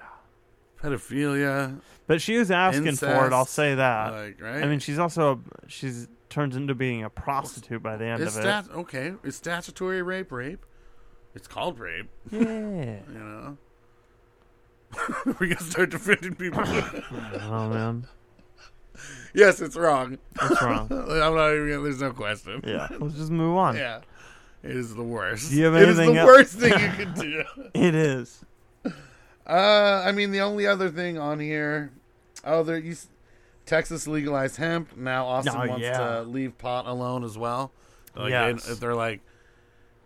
Pedophilia, But she was asking for it, I'll say that. like right. I mean, she's also she's turns into being a prostitute by the end Is of stat okay? Is statutory rape rape? It's called rape. Yeah. You know. we gonna start defending people. Oh man, yes, it's wrong. It's wrong? I'm not even. Gonna, there's no question. Yeah, let's just move on. Yeah. It is the worst. Do you have anything? it is the anything el- worst thing you can do. It is. Uh, I mean, the only other thing on here, oh, there you, Texas legalized hemp. Now Austin Oh, wants yeah. to leave pot alone as well. Like Yes. they, they're like,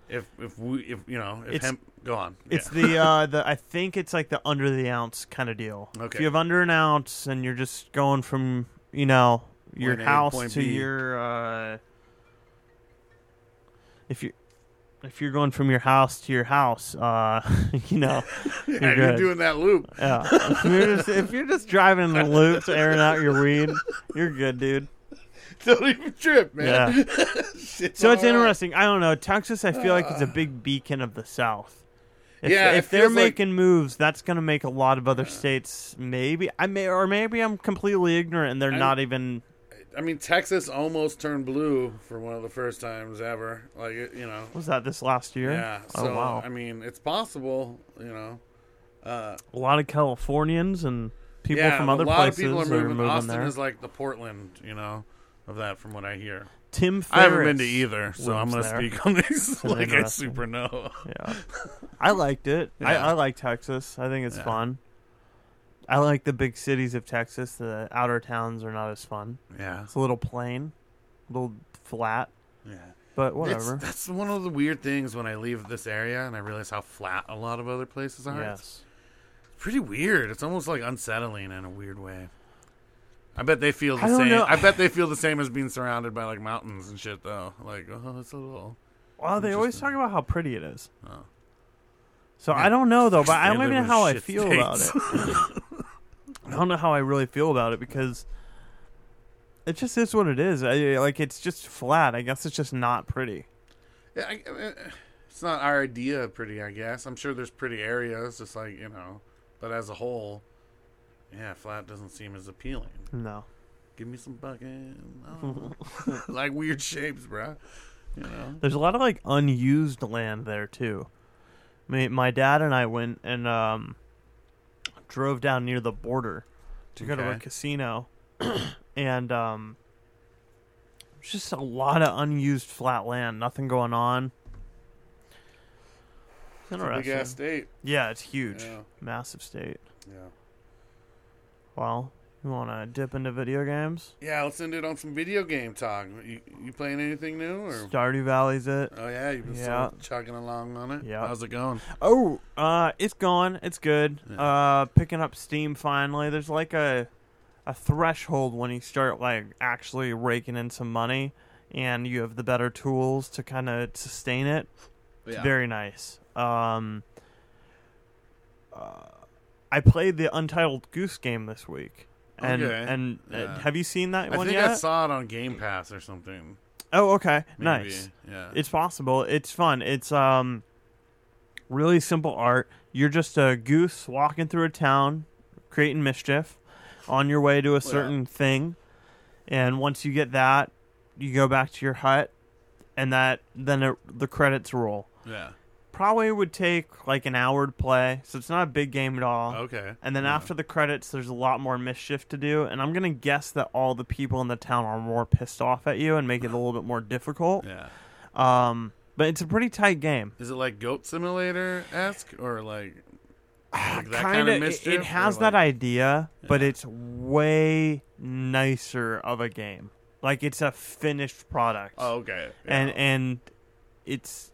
if if we if you know if It's- hemp go on, It's Yeah. the uh the I think it's like the under the ounce kind of deal. Okay. If you have under an ounce and you're just going from you know your Point A to house point to B. your uh if you if you're going from your house to your house, uh, you know, you're you're good. doing that loop. Yeah. if, you're just, if you're just driving in the loops, airing out your weed, you're good, dude. Don't even trip, man. Shit's So it's right. interesting. I don't know. Texas, I feel like it's a big beacon of the South. If, Yeah, if they're feels like- making moves, that's going to make a lot of other states maybe. I may, or maybe I'm completely ignorant and they're I- not even. I mean, Texas almost turned blue for one of the first times ever. Like, you know, Was that this last year? yeah. Oh So wow. I mean, it's possible. You know, uh, a lot of Californians and people yeah, from a other lot places of people are moving. Austin there. is like the Portland, you know, of that from what I hear. Tim Ferriss. I haven't been to either, so I'm going to there. speak on these like I super know. Yeah, I liked it. I, Yeah. I like Texas. I think it's Yeah. fun. I like the big cities of Texas. The outer towns are not as fun. Yeah, It's a little plain, a little flat, yeah. but It's, whatever. that's one of the weird things when I leave this area and I realize how flat a lot of other places are. yes. It's pretty weird. It's almost like unsettling in a weird way. I bet they feel the I same. know. I bet they feel the same as being surrounded by like mountains and shit though. Like, oh, it's a little. Well, they always talk about how pretty it is. Oh. So Yeah. I don't know though, but I don't even know how I feel about it. I don't know how I really feel about it because it just is what it is. I, like it's just flat. I guess it's just not pretty. Yeah, I, I- it's not our idea of pretty. I guess I'm sure there's pretty areas, just like you know, but as a whole, yeah, flat doesn't seem as appealing. No. Give me some fucking oh, like weird shapes, bruh. You know. There's a lot of like unused land there too. I mean, my dad and I went and um, drove down near the border to go to a casino, and um, just a lot of unused flat land. Nothing going on. It's a big Interesting. ass state. Yeah, it's huge, Yeah. massive state. Yeah. Well, you want to dip into video games? Yeah, let's end it on some video game talk. You, you playing anything new or? Stardew Valley's it. Oh yeah, you've been Yeah. chugging along on it. Yeah. how's it going? Oh, uh, it's gone. It's good. Yeah. Uh, picking up steam finally. There's like a a threshold when you start like actually raking in some money, and you have the better tools to kind of sustain it. It's very nice. Um, uh, I played the Untitled Goose Game this week, and Okay. and uh, Yeah. have you seen that I one think yet? I saw it on Game Pass or something. oh, okay, Maybe. nice. Yeah. It's possible. It's fun. It's um really simple art. You're just a goose walking through a town, creating mischief on your way to a certain thing. And once you get that, you go back to your hut and that then it, the credits roll. yeah. Probably would take like an hour to play, so it's not a big game at all. Okay. And then Yeah. after the credits, there's a lot more mischief to do. And I'm going to guess that all the people in the town are more pissed off at you and make it a little bit more difficult. Yeah. Um, but it's a pretty tight game. Is it like Goat Simulator esque or like, like that kind of it- mischief? It has like- that idea, but it's way nicer of a game. Like it's a finished product, Oh, okay. and and it's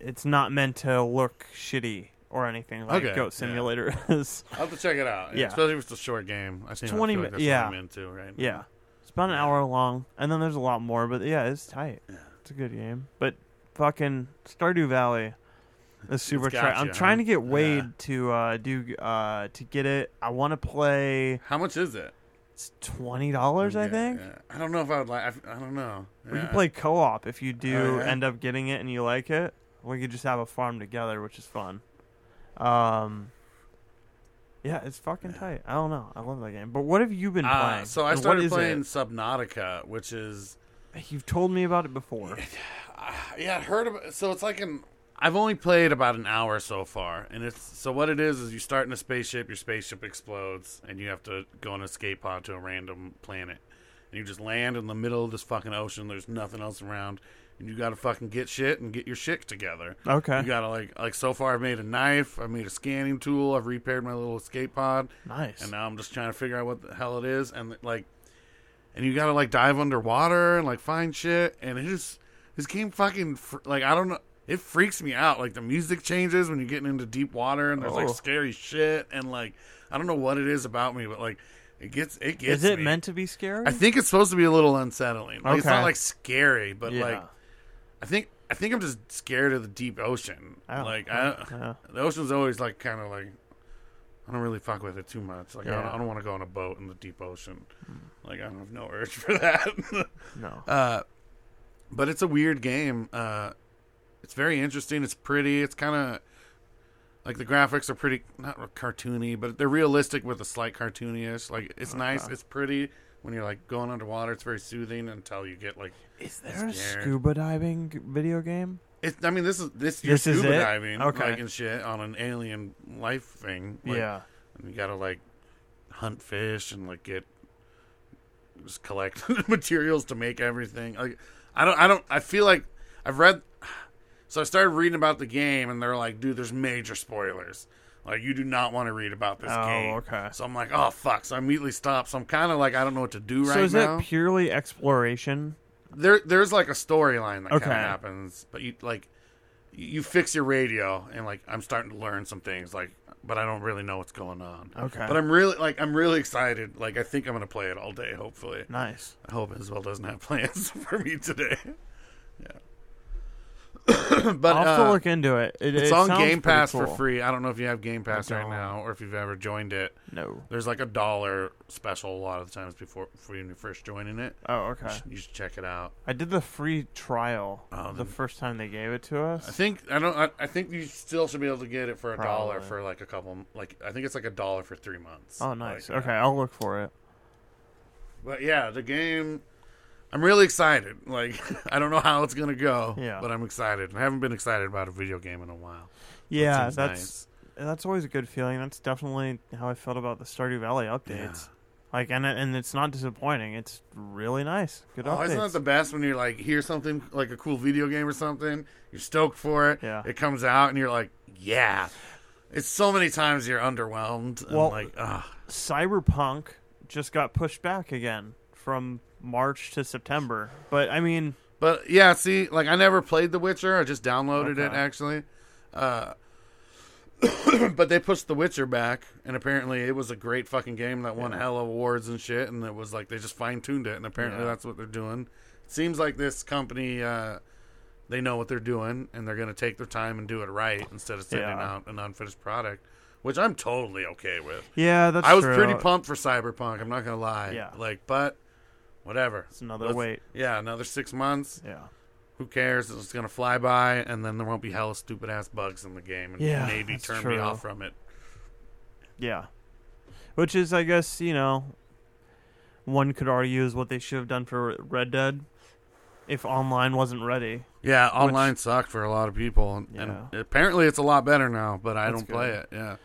it's not meant to look shitty or anything like Okay, Goat. Simulator is. I'll have to check it out. Yeah. Especially if it's a short game. I think 20 I feel like that's yeah. what I'm into right yeah, it's about an hour long, and then there's a lot more. But yeah, it's tight. Yeah. It's a good game. But fucking Stardew Valley is super got tight. you, I'm huh? trying to get Wade Yeah. to uh, do uh, to get it. I want to play. How much is it? It's twenty dollars, I Yeah, think. yeah. I don't know if I would like. I, I don't know. We Yeah. can play co-op if you do Oh, yeah? end up getting it and you like it. We could just have a farm together, which is fun. Um, yeah, it's fucking tight. I don't know. I love that game. But what have you been Uh, playing? so I And started playing it? Subnautica, which is You've told me about it before. yeah, I heard about. it. So it's like an. I've only played about an hour so far, and it's so what it is is you start in a spaceship, your spaceship explodes, and you have to go on an escape pod to a random planet, and you just land in the middle of this fucking ocean. There's nothing else around, and you got to fucking get shit and get your shit together. Okay, You gotta like like so far I've made a knife, I've made a scanning tool, I've repaired my little escape pod, nice. and now I'm just trying to figure out what the hell it is, and like, and you gotta like dive underwater and like find shit, and it is this game fucking like I don't know, it freaks me out. Like the music changes when you're getting into deep water, and there's Oh. like scary shit, and like I don't know what it is about me, but like it gets it gets. is it me. meant to be scary? I think it's supposed to be a little unsettling. Like, It's not like scary, but yeah. like I think I think I'm just scared of the deep ocean. Oh, like I, yeah. the ocean's always like kind of like I don't really fuck with it too much. Like I don't, I don't want to go on a boat in the deep ocean. Like I don't have no urge for that. no. uh, but it's a weird game. Uh, it's very interesting. It's pretty. It's kind of Like the graphics are pretty not cartoony, but they're realistic with a slight cartoonyish. Like it's nice, it's pretty. When you're like going underwater, it's very soothing until you get like. Is there a scuba diving g- video game? It, I mean, this is this you're This is scuba it? diving, Okay. like and shit on an alien life thing. Like, yeah. and you gotta like hunt fish and like get just collect materials to make everything. Like I don't I don't I feel like I've read so I started reading about the game and they're like, dude, there's major spoilers. Like you do not want to read about this Oh, game. okay. So I'm like, oh fuck. So I immediately stop. So I'm kind of like, I don't know what to do right now. so is now. it purely exploration? there, there's like a storyline that Okay. kind of happens, but you like, you fix your radio and like I'm starting to learn some things. Like, but I don't really know what's going on. Okay. But I'm really like I'm really excited. Like I think I'm gonna play it all day. Hopefully. Nice. I hope Isabel doesn't have plans for me today. Yeah. but I'll have to uh, look into it. it it's it on sounds Game pretty Pass for cool. free. I don't know if you have Game Pass right don't. now or if you've ever joined it. No. There's like a dollar special a lot of the times before before you first joining it. Oh, okay. You should check it out. I did the free trial Oh, the then- first time they gave it to us. I think I don't. I, I think you still should be able to get it for a dollar Probably. for like a couple. Like I think it's like a dollar for three months. Oh, nice. Like, okay, I'll look for it. But yeah, the game. I'm really excited. Like I don't know how it's gonna go. Yeah. But I'm excited. I haven't been excited about a video game in a while. Yeah, that's that's always a good feeling. That's definitely how I felt about the Stardew Valley updates. Yeah. Like, and it- and it's not disappointing. It's really nice. Good Oh, updates. isn't that the best when you're like hear something like a cool video game or something? You're stoked for it. Yeah. It comes out and you're like, yeah. It's so many times you're underwhelmed. And Well- like, ah, Cyberpunk just got pushed back again from March to September. But I mean, But yeah, see, like I never played The Witcher. I just downloaded it actually. Uh, but they pushed The Witcher back, and apparently it was a great fucking game that won hell of awards and shit. And it was like they just fine tuned it, and apparently Yeah. that's what they're doing. It seems like this company, uh, they know what they're doing, and they're gonna take their time and do it right instead of sending Yeah. out an unfinished product, which I'm totally okay with. yeah, that's I was true. pretty pumped for Cyberpunk. I'm not gonna lie. Yeah. Like, but whatever. It's another Let's- wait. Yeah, another six months Yeah. who cares? It's gonna fly by, and then there won't be hella stupid ass bugs in the game, and Yeah, maybe that's turn me true. off from it. Yeah. Which is, I guess, you know, one could argue is what they should have done for Red Dead if online wasn't ready. Yeah, online sucked for a lot of people, and, and Yeah. apparently it's a lot better now. But I That's don't play it. Yeah,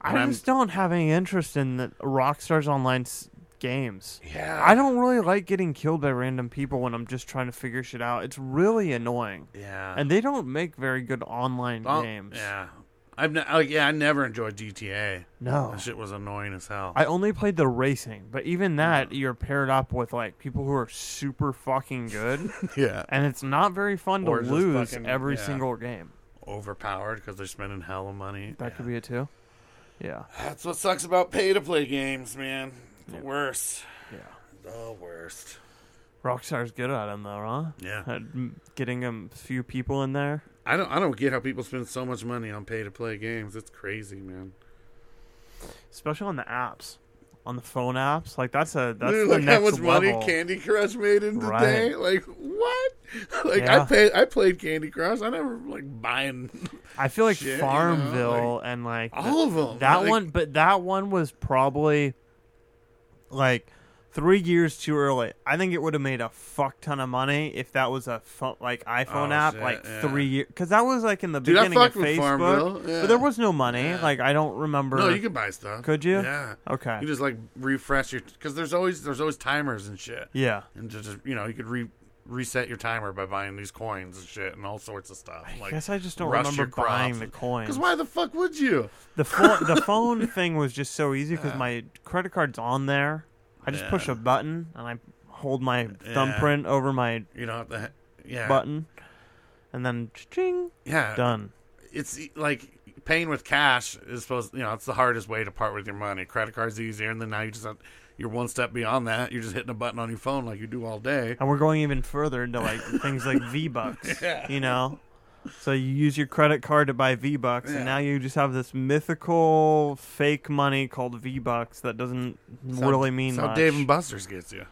I And I'm- just don't have any interest in the Rockstar's online s- games. yeah, I don't really like getting killed by random people when I'm just trying to figure shit out. It's really annoying. Yeah, And they don't make very good online Oh, games. Yeah, I've ne- like yeah, I never enjoyed GTA. No. That shit was annoying as hell. I only played the racing, but even that you're paired up with like people who are super fucking good, yeah, and it's not very fun to Or just lose fucking- every yeah. single game. overpowered because they're spending hell of money. That could be it too. Yeah, That's what sucks about pay to play games, man. The Yeah. worst. yeah. The worst. Rockstar's good at them though, huh? Yeah. At getting a few people in there. I don't. I don't get how people spend so much money on pay to play games. It's crazy, man. especially on the apps, on the phone apps. Like that's a that's Dude, the like next how much money. Candy Crush made in the Right. day. Like what? Like I Yeah. paid. I played Candy Crush. I never like buying I feel like shit, you know, Farmville and like the- all of them. that Like, one, but that one was probably like three years too early. I think it would have made a fuck ton of money if that was a phone, like iPhone Oh, app, shit, like yeah. three years, because that was like in the Dude, beginning of Facebook. Yeah. But there was no money. Yeah. Like I don't remember. No, you could buy stuff. Could you? Yeah. Okay. You just like refresh your because there's always there's always timers and shit. yeah. And just you know you could re reset your timer by buying these coins and shit and all sorts of stuff. I Like guess I just don't remember buying the coins. Because why the fuck would you? The phone, the phone thing was just so easy because Yeah. my credit card's on there. I just push a button and I hold my Yeah. thumbprint over my You have to. Yeah. button, and then ching, yeah. done. It's like paying with cash is supposed. You know, it's the hardest way to part with your money. Credit card's easier, and then now you just have, you're one step beyond that. You're just hitting a button on your phone like you do all day. And we're going even further into like things like V Bucks. Yeah. You know, so you use your credit card to buy V Bucks, Yeah. and now you just have this mythical fake money called V Bucks that doesn't That's how- really mean that's how. Dave and Buster's gets you.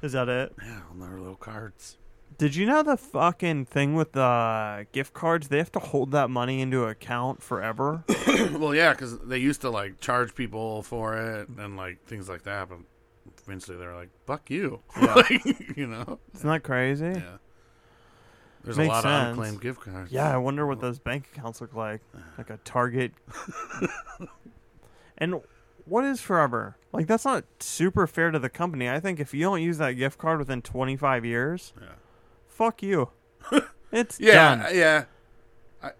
Is that it? Yeah, on their little cards. Did you know the fucking thing with the gift cards? They have to hold that money into account forever. well, yeah, because they used to like charge people for it and like things like that, but eventually they're like, "Fuck you," Yeah. Like, you know. Isn't that crazy? Yeah. There's Makes a lot sense. of unclaimed gift cards. Yeah, I wonder what those bank accounts look like. Like a Target. and what is forever? Like that's not super fair to the company. I think if you don't use that gift card within 25 years, Yeah. fuck you. it's Yeah, done. yeah. I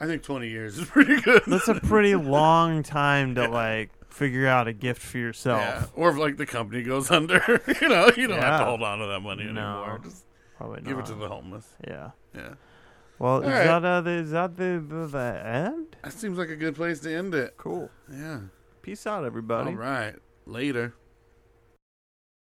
I think 20 years is pretty good. That's a pretty long time to like figure out a gift for yourself. Yeah. Or if like the company goes under, you know, you don't have to hold on to that money No. anymore. Just Probably give not. it to the homeless. Yeah. Yeah. Well, is right. that uh, the, is that the, the the end? That seems like a good place to end it. Cool. Yeah. Peace out, everybody. All right. Later.